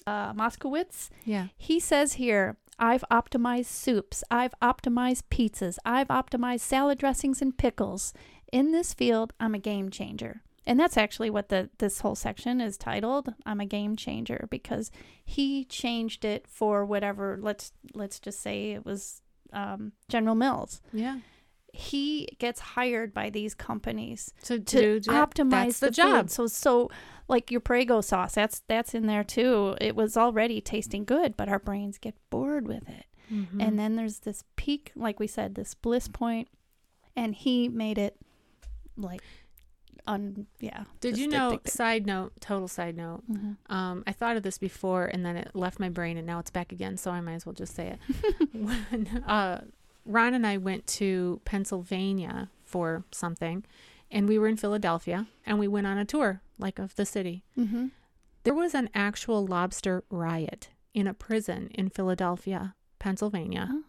uh moskowitz Yeah. He says here, I've optimized soups, I've optimized pizzas, I've optimized salad dressings and pickles. In this field, I'm a game changer. And that's actually what the this whole section is titled. I'm a game changer because he changed it for whatever let's let's just say it was um, General Mills. Yeah. He gets hired by these companies So to, to do optimize that's the, the, job. So so like your Prego sauce, that's that's in there too. It was already tasting good, but our brains get bored with it. Mhm. And then there's this peak, like we said, this bliss point and he made it like un yeah. Did you know? Side note, total side note. Mhm. Um, I thought of this before, and then it left my brain, and now it's back again. So I might as well just say it. when uh, Ron and I went to Pennsylvania for something, and we were in Philadelphia, and we went on a tour, like of the city. Mhm. There was an actual lobster riot in a prison in Philadelphia, Pennsylvania, Oh.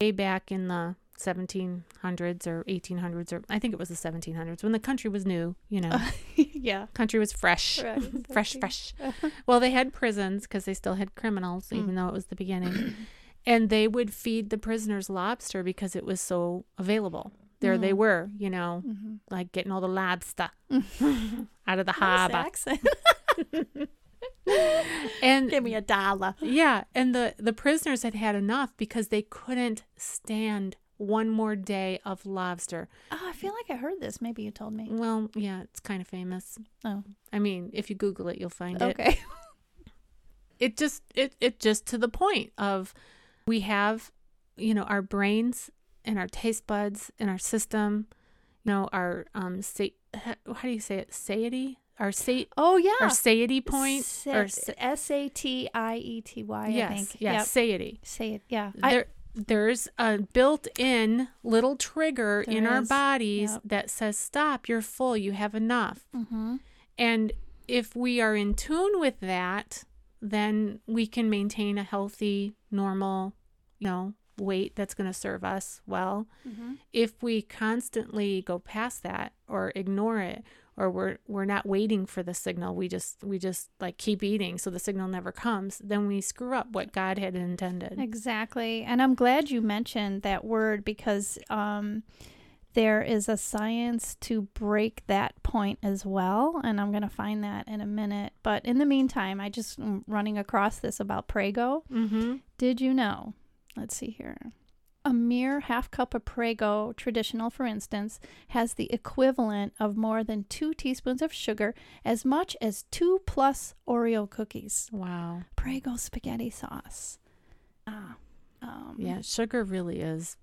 way back in the 1700s or 1800s, or I think it was the 1700s when the country was new. You know, yeah. country was fresh, Right, fresh, fresh. Well, they had prisons because they still had criminals, even Mm. though it was the beginning. and they would feed the prisoners lobster because it was so available. There they Mm. were, you know, Mhm. like getting all the lobster out of the harbor. And Give me a dollar. yeah, and the the prisoners had had enough because they couldn't stand one more day of lobster. Oh, I feel like I heard this. Maybe you told me. Well, yeah, it's kind of famous. Oh, I mean, if you Google it, you'll find it. okay. it just it it just to the point of we have you know our brains and our taste buds and our system you know our um sa- how do you say it satiety our sate Oh yeah. our satiety point or Sa- sa- S A T I E T Y. I yes think. yes Yep. satiety Say it. Yeah. I, there's a built-in little trigger in There our bodies Yep. that says stop you're full you have enough mm-hmm. And if we are in tune with that, then we can maintain a healthy, normal, you know, weight that's going to serve us well. Mm-hmm. If we constantly go past that or ignore it or we're we're not waiting for the signal, we just we just like keep eating so the signal never comes, then we screw up what God had intended. Exactly. And I'm glad you mentioned that word because um, there is a science to break that point as well. And I'm going to find that in a minute. But in the meantime, I just am running across this about Prego. Mhm. Did you know? Let's see here. A mere half cup of Prego, traditional for instance, has the equivalent of more than two teaspoons of sugar, as much as two plus Oreo cookies. Wow. Prego spaghetti sauce. Ah. Um, Yeah, sugar really is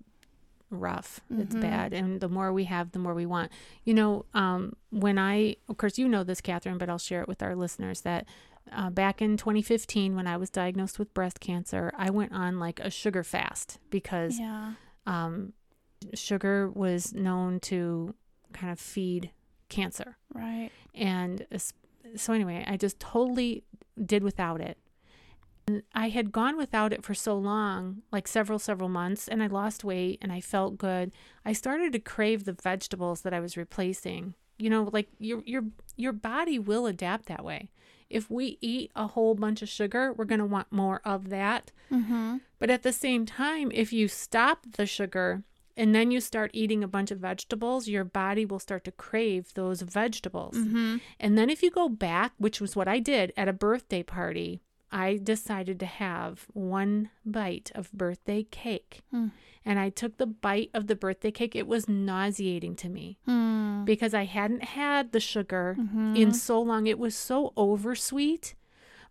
rough. It's Mhm. bad. And the more we have, the more we want. You know, um, when I, of course, you know this, Catherine, but I'll share it with our listeners that uh, back in 2015, when I was diagnosed with breast cancer, I went on like a sugar fast because Yeah. um, sugar was known to kind of feed cancer. Right. And so, anyway, I just totally did without it. And I had gone without it for so long, like several, several months, and I lost weight and I felt good. I started to crave the vegetables that I was replacing. You know, like your your your body will adapt that way. If we eat a whole bunch of sugar, we're going to want more of that. Mm-hmm. But at the same time, if you stop the sugar and then you start eating a bunch of vegetables, your body will start to crave those vegetables. Mm-hmm. And then if you go back, which was what I did at a birthday party, I decided to have one bite of birthday cake. Hmm. And I took the bite of the birthday cake. It was nauseating to me Mm. because I hadn't had the sugar Mhm. in so long. It was so oversweet,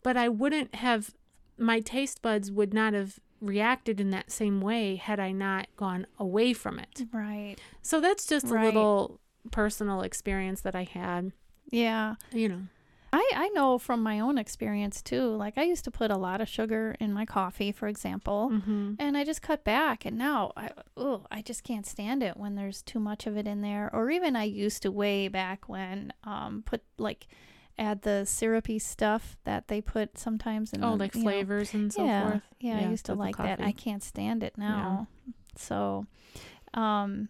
but I wouldn't have, my taste buds would not have reacted in that same way had I not gone away from it. Right. So that's just a little personal experience that I had, Yeah. you know. I, I know from my own experience too. Like I used to put a lot of sugar in my coffee, for example, Mm-hmm. and I just cut back. And now, I oh, I just can't stand it when there's too much of it in there. Or even I used to way back when um put like add the syrupy stuff that they put sometimes in Oh, the, like you know, flavors and so yeah, forth. Yeah, yeah, I used to like that. I can't stand it now. So, um,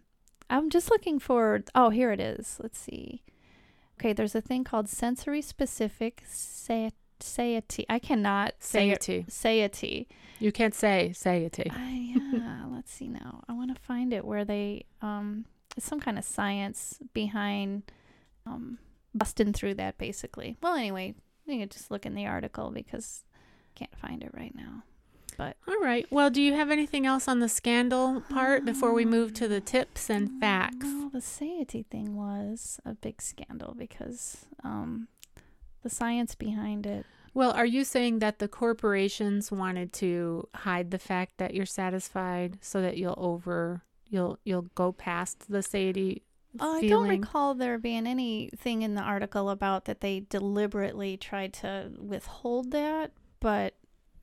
I'm just looking for. Oh, here it is. Let's see. Okay, there's a thing called sensory specific sa- satiety. I cannot say it. Satiety. Satiety. You can't say satiety. I, yeah, let's see now. I want to find it where they um, it's some kind of science behind um busting through that basically. Well, anyway, you can just look in the article because I can't find it right now. But all right. Well, do you have anything else on the scandal part before we move to the tips and facts? Well, the satiety thing was a big scandal because um, the science behind it. Well, are you saying that the corporations wanted to hide the fact that you're satisfied so that you'll over you'll you'll go past the satiety Uh, I don't recall there being anything in the article about that they deliberately tried to withhold that, but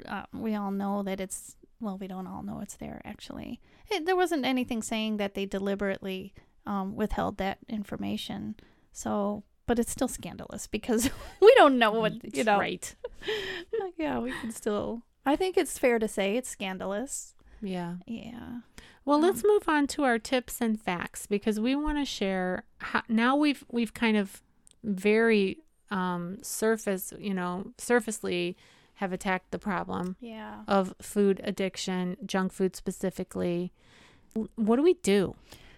uh, we all know that it's well, we don't all know it's there actually. It, there wasn't anything saying that they deliberately um, withheld that information. So, but it's still scandalous because we don't know what you know. right. yeah, we can still. I think it's fair to say it's scandalous. Yeah. Yeah. Well, Um, let's move on to our tips and facts because we want to share how, now we've we've kind of very um surface, you know, surfacely have attacked the problem Yeah. of food addiction, junk food specifically. What do we do?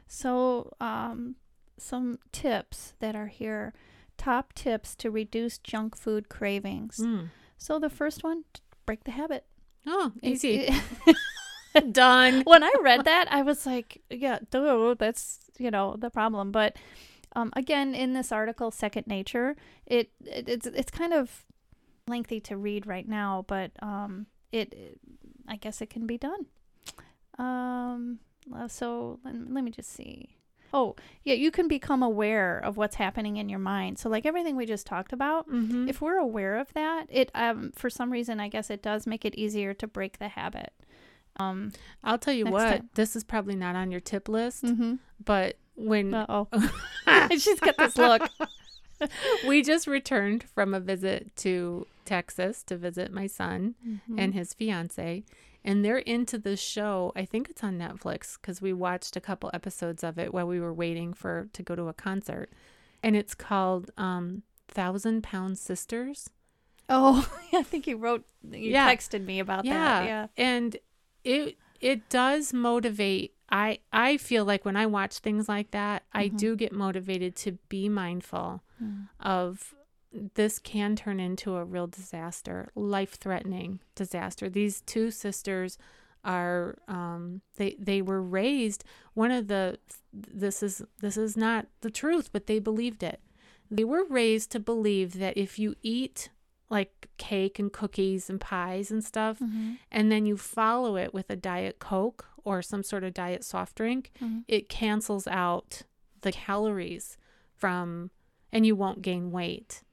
So, um, some tips that are here. Top tips to reduce junk food cravings. Mm. So, the first one, break the habit. Oh, easy. Done. when I read that, I was like, yeah, duh, that's, you know, the problem. But um, again, in this article, Second Nature, it, it it's it's kind of lengthy to read right now, but um, it, it I guess it can be done. Um, uh, so let, let me just see. Oh, yeah, you can become aware of what's happening in your mind. So, like everything we just talked about, Mm-hmm. if we're aware of that, it um for some reason I guess it does make it easier to break the habit. Um. I'll tell you what, tip. this is probably not on your tip list, Mm-hmm. but when oh. She's got this look. we just returned from a visit to Texas to visit my son Mm-hmm. and his fiance, and they're into the show. I think it's on Netflix because we watched a couple episodes of it while we were waiting for to go to a concert, and it's called um, Thousand Pound Sisters. Oh, I think you wrote. You Yeah. texted me about yeah, that. Yeah. and it it does motivate. I I feel like when I watch things like that, I Mhm. do get motivated to be mindful of this can turn into a real disaster, life threatening disaster. These two sisters are um they they were raised one of the this is this is not the truth but they believed it they were raised to believe that if you eat like cake and cookies and pies and stuff Mm-hmm. and then you follow it with a diet coke or some sort of diet soft drink Mhm. it cancels out the calories from and you won't gain weight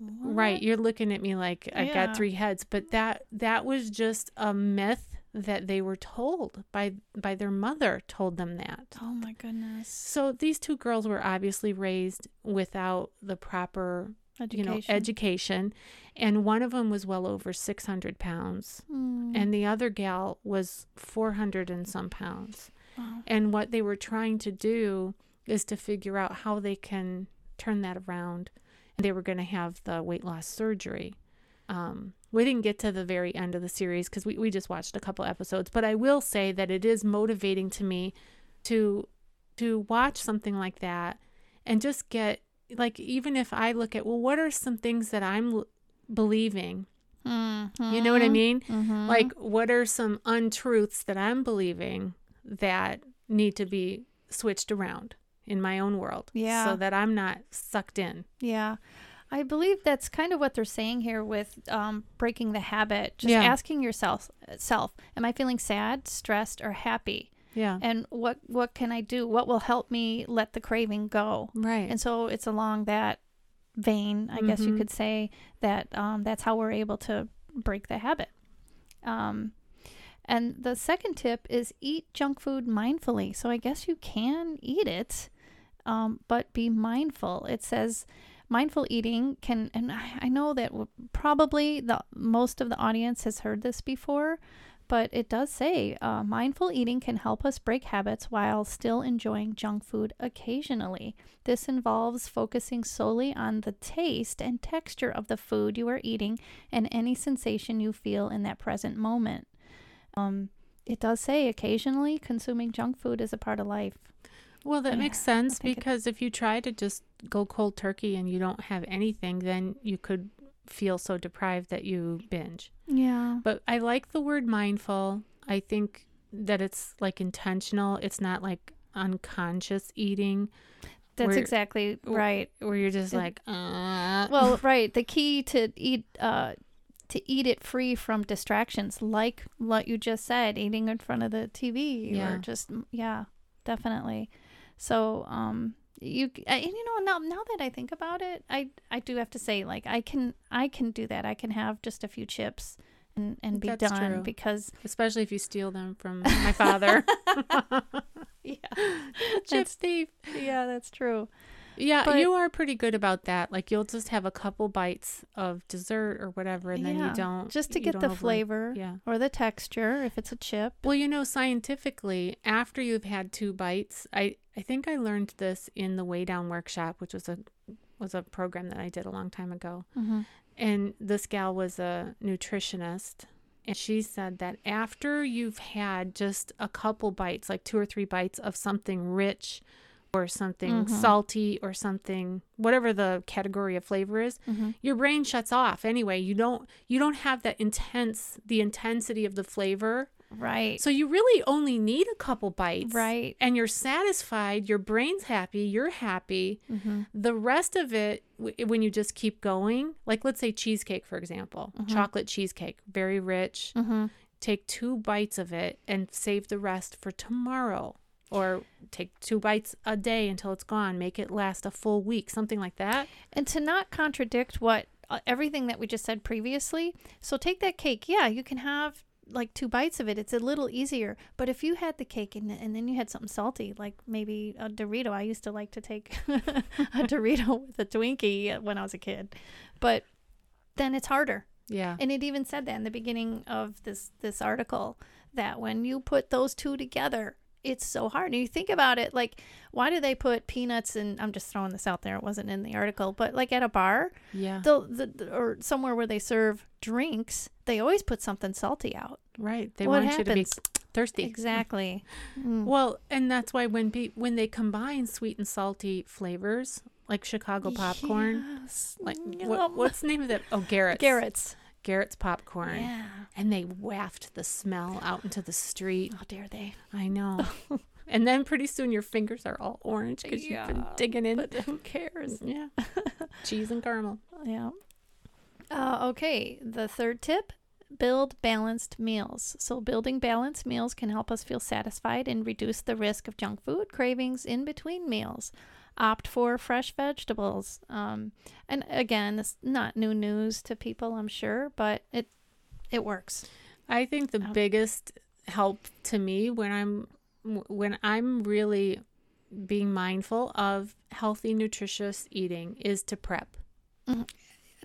right you're looking at me like i've Yeah. got three heads but that that was just a myth that they were told by by their mother told them that Oh my goodness. so these two girls were obviously raised without the proper Education. you know education and one of them was well over 600 pounds Mm. and the other gal was 400 and some pounds Wow. and what they were trying to do is to figure out how they can turn that around. And they were going to have the weight loss surgery. Um, we didn't get to the very end of the series because we, we just watched a couple episodes. But I will say that it is motivating to me to to watch something like that and just get like even if I look at well, what are some things that I'm l- believing? You know what I mean? Mhm. Like, what are some untruths that I'm believing that need to be switched around in my own world? Yeah. So that I'm not sucked in. Yeah. I believe that's kind of what they're saying here with um, breaking the habit. Just Yeah. asking yourself, self, am I feeling sad, stressed, or happy? Yeah. And what what can I do? What will help me let the craving go? right. And so it's along that vein, I guess you Mhm. could say that um, that's how we're able to break the habit. Um, and the second tip is eat junk food mindfully. So I guess you can eat it, um, but be mindful. It says mindful eating can, and I, I know that probably the most of the audience has heard this before, but it does say uh, mindful eating can help us break habits while still enjoying junk food occasionally. This involves focusing solely on the taste and texture of the food you are eating and any sensation you feel in that present moment. Um, it does say occasionally consuming junk food is a part of life. well, that I- makes sense because if you try to just go cold turkey and you don't have anything, then you could feel so deprived that you binge. Yeah. But I like the word mindful. I think that it's like intentional. It's not like unconscious eating That's Where- exactly right. where you're just It- like, uh. Well, right. The key to eat uh to eat it free from distractions like what you just said, eating in front of the TV Yeah. or just yeah. definitely. So, um, you and you know now now that I think about it, I I do have to say like I can I can do that. I can have just a few chips and and be That's done true. because Especially if you steal them from my father. yeah Chip That's- Steve. yeah that's true. Yeah, But- you are pretty good about that. Like you'll just have a couple bites of dessert or whatever, and then Yeah, you don't just to get the over- flavor Yeah. or the texture if it's a chip. Well, you know, scientifically, after you've had two bites, I I think I learned this in the Weigh Down workshop, which was a was a program that I did a long time ago. Mm-hmm. And this gal was a nutritionist, and she said that after you've had just a couple bites, like two or three bites of something rich or something Mhm. salty or something whatever the category of flavor is, Mm-hmm. your brain shuts off anyway. You don't you don't have that intense the intensity of the flavor. Right. So you really only need a couple bites. Right. And you're satisfied, your brain's happy, you're happy. Mm-hmm. The rest of it, w- when you just keep going, like let's say cheesecake, for example, Mhm. chocolate cheesecake, very rich. Mm-hmm. Take two bites of it and save the rest for tomorrow. Or take two bites a day until it's gone. Make it last a full week, something like that. And to not contradict what uh, everything that we just said previously, so take that cake. Yeah, you can have like two bites of it. It's a little easier. But if you had the cake and, and then you had something salty, like maybe a Dorito, I used to like to take a Dorito with a Twinkie when I was a kid, but then it's harder. Yeah. And it even said that in the beginning of this this article that when you put those two together, it's so hard. And you think about it, like why do they put peanuts and I'm just throwing this out there. It wasn't in the article, but like at a bar, Yeah. the, the, or somewhere where they serve drinks, they always put something salty out. Right. They what want you to be happens? thirsty. Exactly. Mm. Well, and that's why when pe- when they combine sweet and salty flavors, like Chicago popcorn, Yes. like what, what's the name of that? Oh, Garrett's. Garrett's. Garrett's popcorn. Yeah. And they waft the smell out into the street. How dare they? I know. and then pretty soon your fingers are all orange because you've been digging in. But who cares? yeah. Cheese and caramel. Yeah. Uh, okay. The third tip build balanced meals. So, building balanced meals can help us feel satisfied and reduce the risk of junk food cravings in between meals. Opt for fresh vegetables. Um, and again, it's not new news to people, I'm sure, but it it works. I think the Um, biggest help to me when I'm when I'm really being mindful of healthy, nutritious eating is to prep.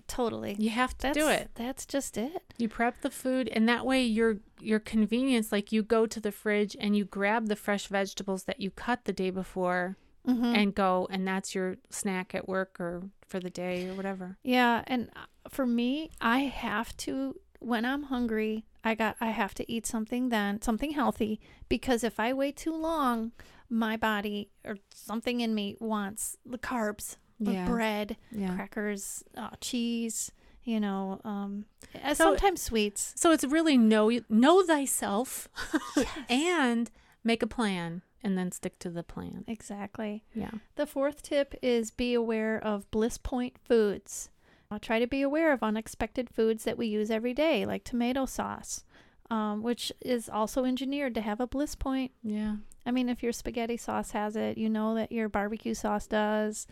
Totally. You have to That's, do it. That's just it. You prep the food, and that way your your convenience, like you go to the fridge and you grab the fresh vegetables that you cut the day before Mhm. and go, and that's your snack at work or for the day or whatever. Yeah, and uh, for me, I have to when I'm hungry, I got I have to eat something then, something healthy because if I wait too long, my body or something in me wants the carbs, the Yeah. bread, Yeah. crackers, uh, cheese, you know, um uh, So- sometimes sweets. So it's really know know thyself and make a plan and then stick to the plan. Exactly. Yeah. The fourth tip is be aware of bliss point foods. Uh, try to be aware of unexpected foods that we use every day, like tomato sauce, um, which is also engineered to have a bliss point. Yeah. I mean, if your spaghetti sauce has it, you know that your barbecue sauce does.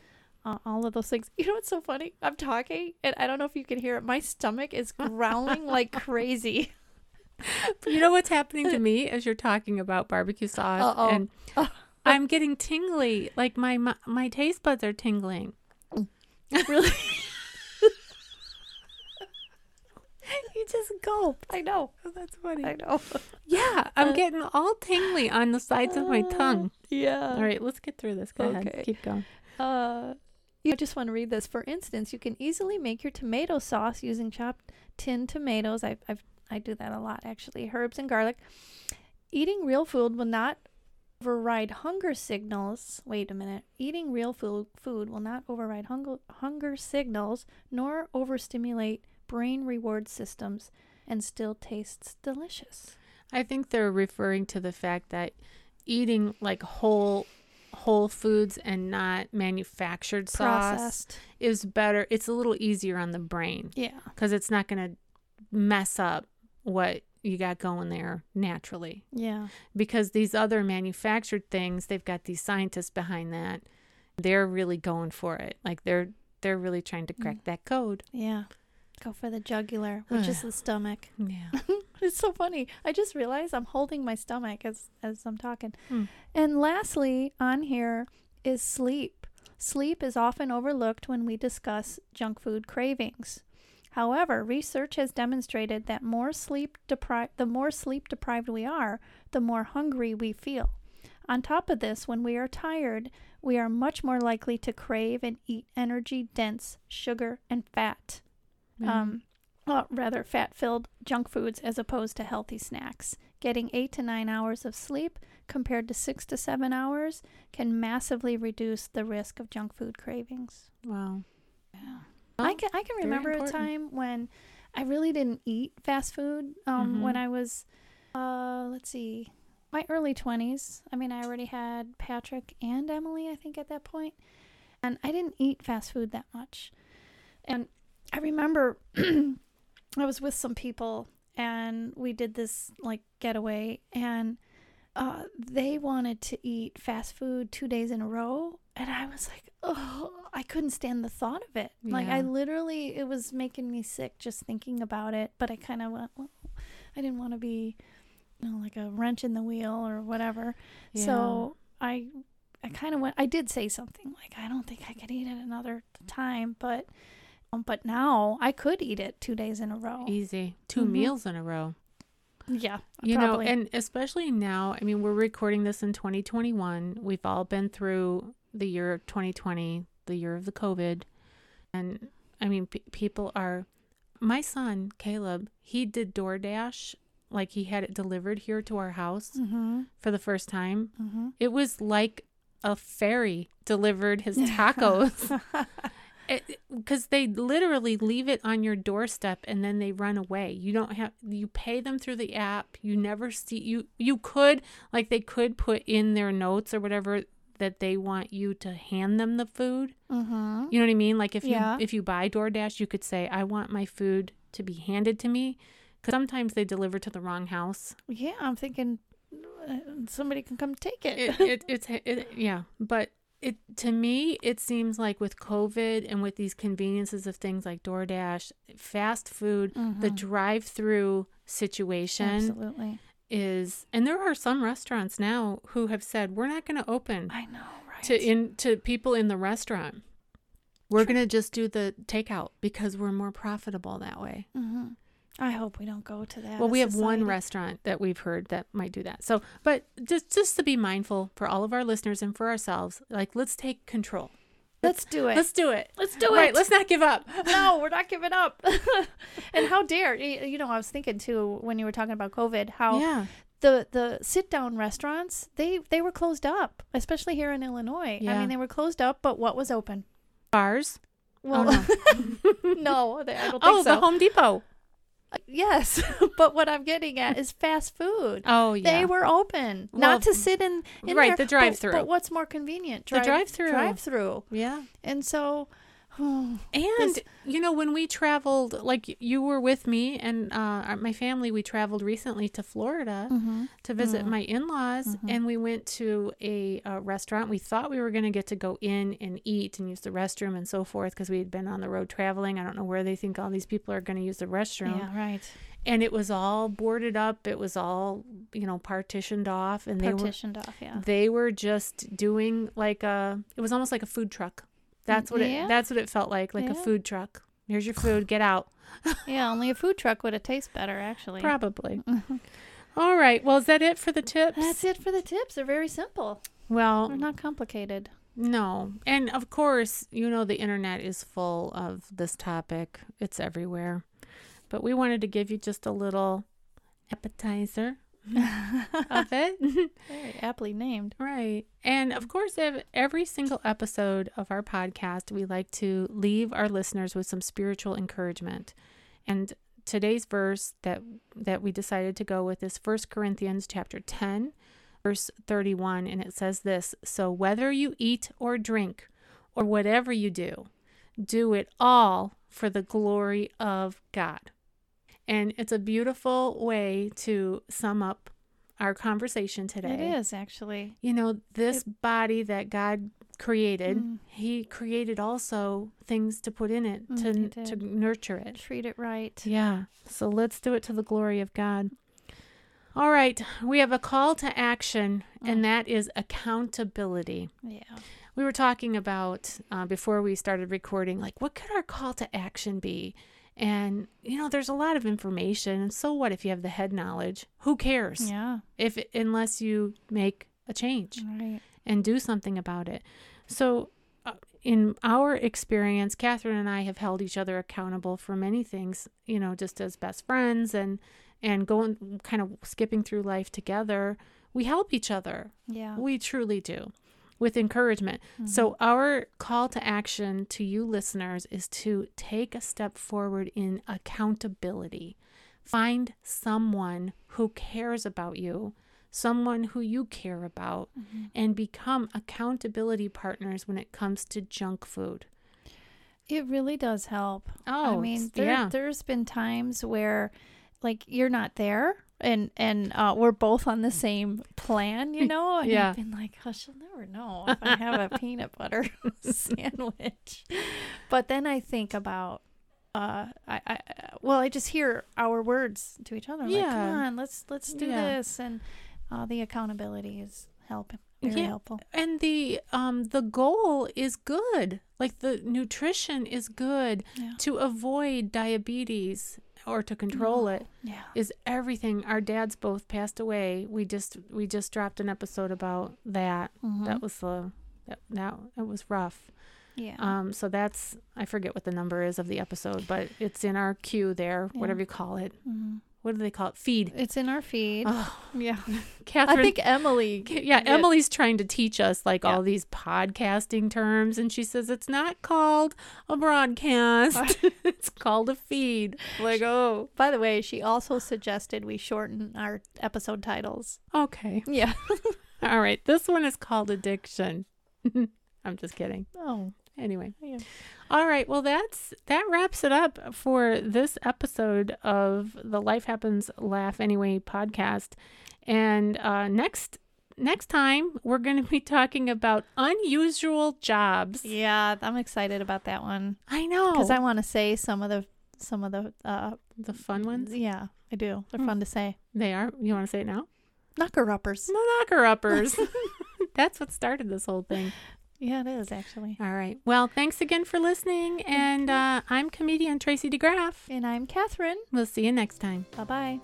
Uh, all of those things. You know what's so funny? I'm talking, and I don't know if you can hear it. My stomach is growling like crazy. You know what's happening to me as you're talking about barbecue sauce Uh-oh. and Oh. I'm getting tingly. Like my, my my taste buds are tingling. really? You just gulp. I know. Oh, that's funny. I know. Yeah, I'm Uh, getting all tingly on the sides of my tongue. Yeah. All right, let's get through this. Go Okay. ahead. Keep going. Uh, I just want to read this. For instance, you can easily make your tomato sauce using chopped tinned tomatoes. I I've, I do that a lot actually. Herbs and garlic. Eating real food will not override hunger signals. Wait a minute. Eating real food food will not override hunger hunger signals nor overstimulate brain reward systems and still tastes delicious. I think they're referring to the fact that eating like whole whole foods and not manufactured sauce Processed. is better. It's a little easier on the brain Yeah. because it's not going to mess up what you got going there naturally Yeah. because these other manufactured things they've got these scientists behind that they're really going for it like they're they're really trying to crack that code Yeah. Go for the jugular, which is the stomach. yeah It's so funny. I just realized I'm holding my stomach as as I'm talking. Hmm. And lastly, on here is sleep. Sleep is often overlooked when we discuss junk food cravings. However, research has demonstrated that more sleep deprived the more sleep deprived we are, the more hungry we feel. On top of this, when we are tired, we are much more likely to crave and eat energy dense sugar and fat um, well, rather fat filled junk foods as opposed to healthy snacks. Getting eight to nine hours of sleep compared to six to seven hours can massively reduce the risk of junk food cravings. wow I can I can very remember a time when I really didn't eat fast food. Um, when Mhm. I was, uh, let's see, my early twenties. I mean, I already had Patrick and Emily. I think at that point, and I didn't eat fast food that much. And I remember I was with some people and we did this like getaway and uh, they wanted to eat fast food two days in a row and i was like oh i couldn't stand the thought of it. Like i literally it was making me sick just thinking about it but i kind of went well, i didn't want to be you know like a wrench in the wheel or whatever. Yeah. so i i kind of went i did say something like i don't think i could eat it another time but um, but now i could eat it two days in a row. Easy. 2 Mhm. meals in a row. Yeah you probably. know and especially now i mean we're recording this in 2021 we've all been through the year 2020 the year of the covid. And i mean p- people are my son caleb he did doordash like he had it delivered here to our house mm-hmm, for the first time. Mm-hmm. it was like a fairy delivered his tacos. Because they literally leave it on your doorstep and then they run away. You don't have you pay them through the app. You never see you you could like they could put in their notes or whatever that they want you to hand them the food mm-hmm. you know what i mean like if you if you buy doordash you could say i want my food to be handed to me because sometimes they deliver to the wrong house Yeah, I'm thinking uh, somebody can come take it. it, it it's it, yeah but it to me it seems like with covid and with these conveniences of things like doordash fast food the Mhm. drive-through situation Absolutely. Is and there are some restaurants now who have said we're not going to open I know, right? to in to people in the restaurant we're going to just do the takeout because we're more profitable that way hmm I hope we don't go to that. well, we have one restaurant that we've heard that might do that. So, but just just to be mindful for all of our listeners and for ourselves, like let's take control. Let's do it. Let's do it. Let's do it. Right, let's not give up. no, we're not giving up. and how dare you know? I was thinking too when you were talking about COVID, how yeah. the the sit down restaurants they they were closed up, especially here in Illinois. I mean, they were closed up, but what was open? Bars. Oh, well, oh, no. no, I don't think oh, so. the Home Depot. Yes, but what I'm getting at is fast food. Oh, yeah. They were open, Well, not to sit in, in right, there, the drive-through. But, but what's more convenient? The drive-through. Drive through. yeah. And so, And This- you know, when we traveled, like you were with me and uh, my family, we traveled recently to Florida mm-hmm. to visit Mm. my in-laws, Mhm. and we went to a, uh restaurant. We thought we were going to get to go in and eat and use the restroom and so forth because we had been on the road traveling. I don't know where they think all these people are going to use the restroom. yeah, right. And it was all boarded up. It was all you know partitioned off, and they were Partitioned off. Yeah. they were just doing like a it was almost like a food truck that's what Yeah. it that's what it felt like like a food truck here's your food get out yeah. Only a food truck would have tasted better, actually. probably all right well is that it for the tips That's it for the tips. They're very simple. well They're not complicated. no and of course you know the internet is full of this topic it's everywhere but we wanted to give you just a little appetizer of it Very aptly named. Right. And of course, ev- every single episode of our podcast, we like to leave our listeners with some spiritual encouragement. And today's verse that that we decided to go with is 1 Corinthians chapter 10, verse 31, and it says this, "So whether you eat or drink or whatever you do, do it all for the glory of God." And it's a beautiful way to sum up our conversation today. It is actually. You know, this body that God created, Mm. He created also things to put in it Mm, to to nurture it. Treat it right. Yeah. So let's do it to the glory of God. All right, we have a call to action, and that is accountability. Yeah. We were talking about uh, before we started recording, like, what could our call to action be? And, you know, there's a lot of information. And so what if you have the head knowledge? Who cares? Yeah. If unless you make a change Right. and do something about it. So, uh, in our experience, Catherine and I have held each other accountable for many things, you know, just as best friends and and going kind of skipping through life together. We help each other. Yeah. We truly do with encouragement. So, mm-hmm. our call to action to you listeners is to take a step forward in accountability. Find someone who cares about you, someone who you care about, mm-hmm. and become accountability partners when it comes to junk food. It really does help. Oh, I mean, there, yeah. there's been times where, like, you're not there, and and uh, we're both on the same plan, you know. And Yeah. I've been like, oh, she'll never know if I have a peanut butter sandwich. But then I think about, uh, I, I, well, I just hear our words to each other. I'm like, come on, let's let's do Yeah. this, and uh, the accountability is help very Yeah. helpful. and the um the goal is good. Like the nutrition is good Yeah. to avoid diabetes or to control it. Yeah. is everything. Our dads both passed away. We just we just dropped an episode about that. Mhm. That was the that, that it was rough. yeah. Um, so that's I forget what the number is of the episode, but it's in our queue there, Yeah. whatever you call it. Mhm. What do they call it? Feed. It's in our feed. Oh, yeah. Catherine. I think Emily. yeah, did- Emily's trying to teach us like Yeah. all these podcasting terms, and she says it's not called a broadcast; it's called a feed. Like, oh, By the way, she also suggested we shorten our episode titles. okay, Yeah. all right. This one is called addiction. I'm just kidding. Oh. Anyway, oh, Yeah. All right. Well, that's that wraps it up for this episode of the Life Happens Laugh Anyway podcast. And uh, next next time we're going to be talking about unusual jobs. Yeah, I'm excited about that one I know because I want to say some of the some of the uh the fun ones. yeah I do. They're Hmm. fun to say. They are. You want to say it now? Knocker uppers. The knocker uppers. that's what started this whole thing. Yeah, it is actually. All right. Well, thanks again for listening. And uh, I'm comedian Tracy DeGraff. And I'm Catherine. We'll see you next time. Bye bye.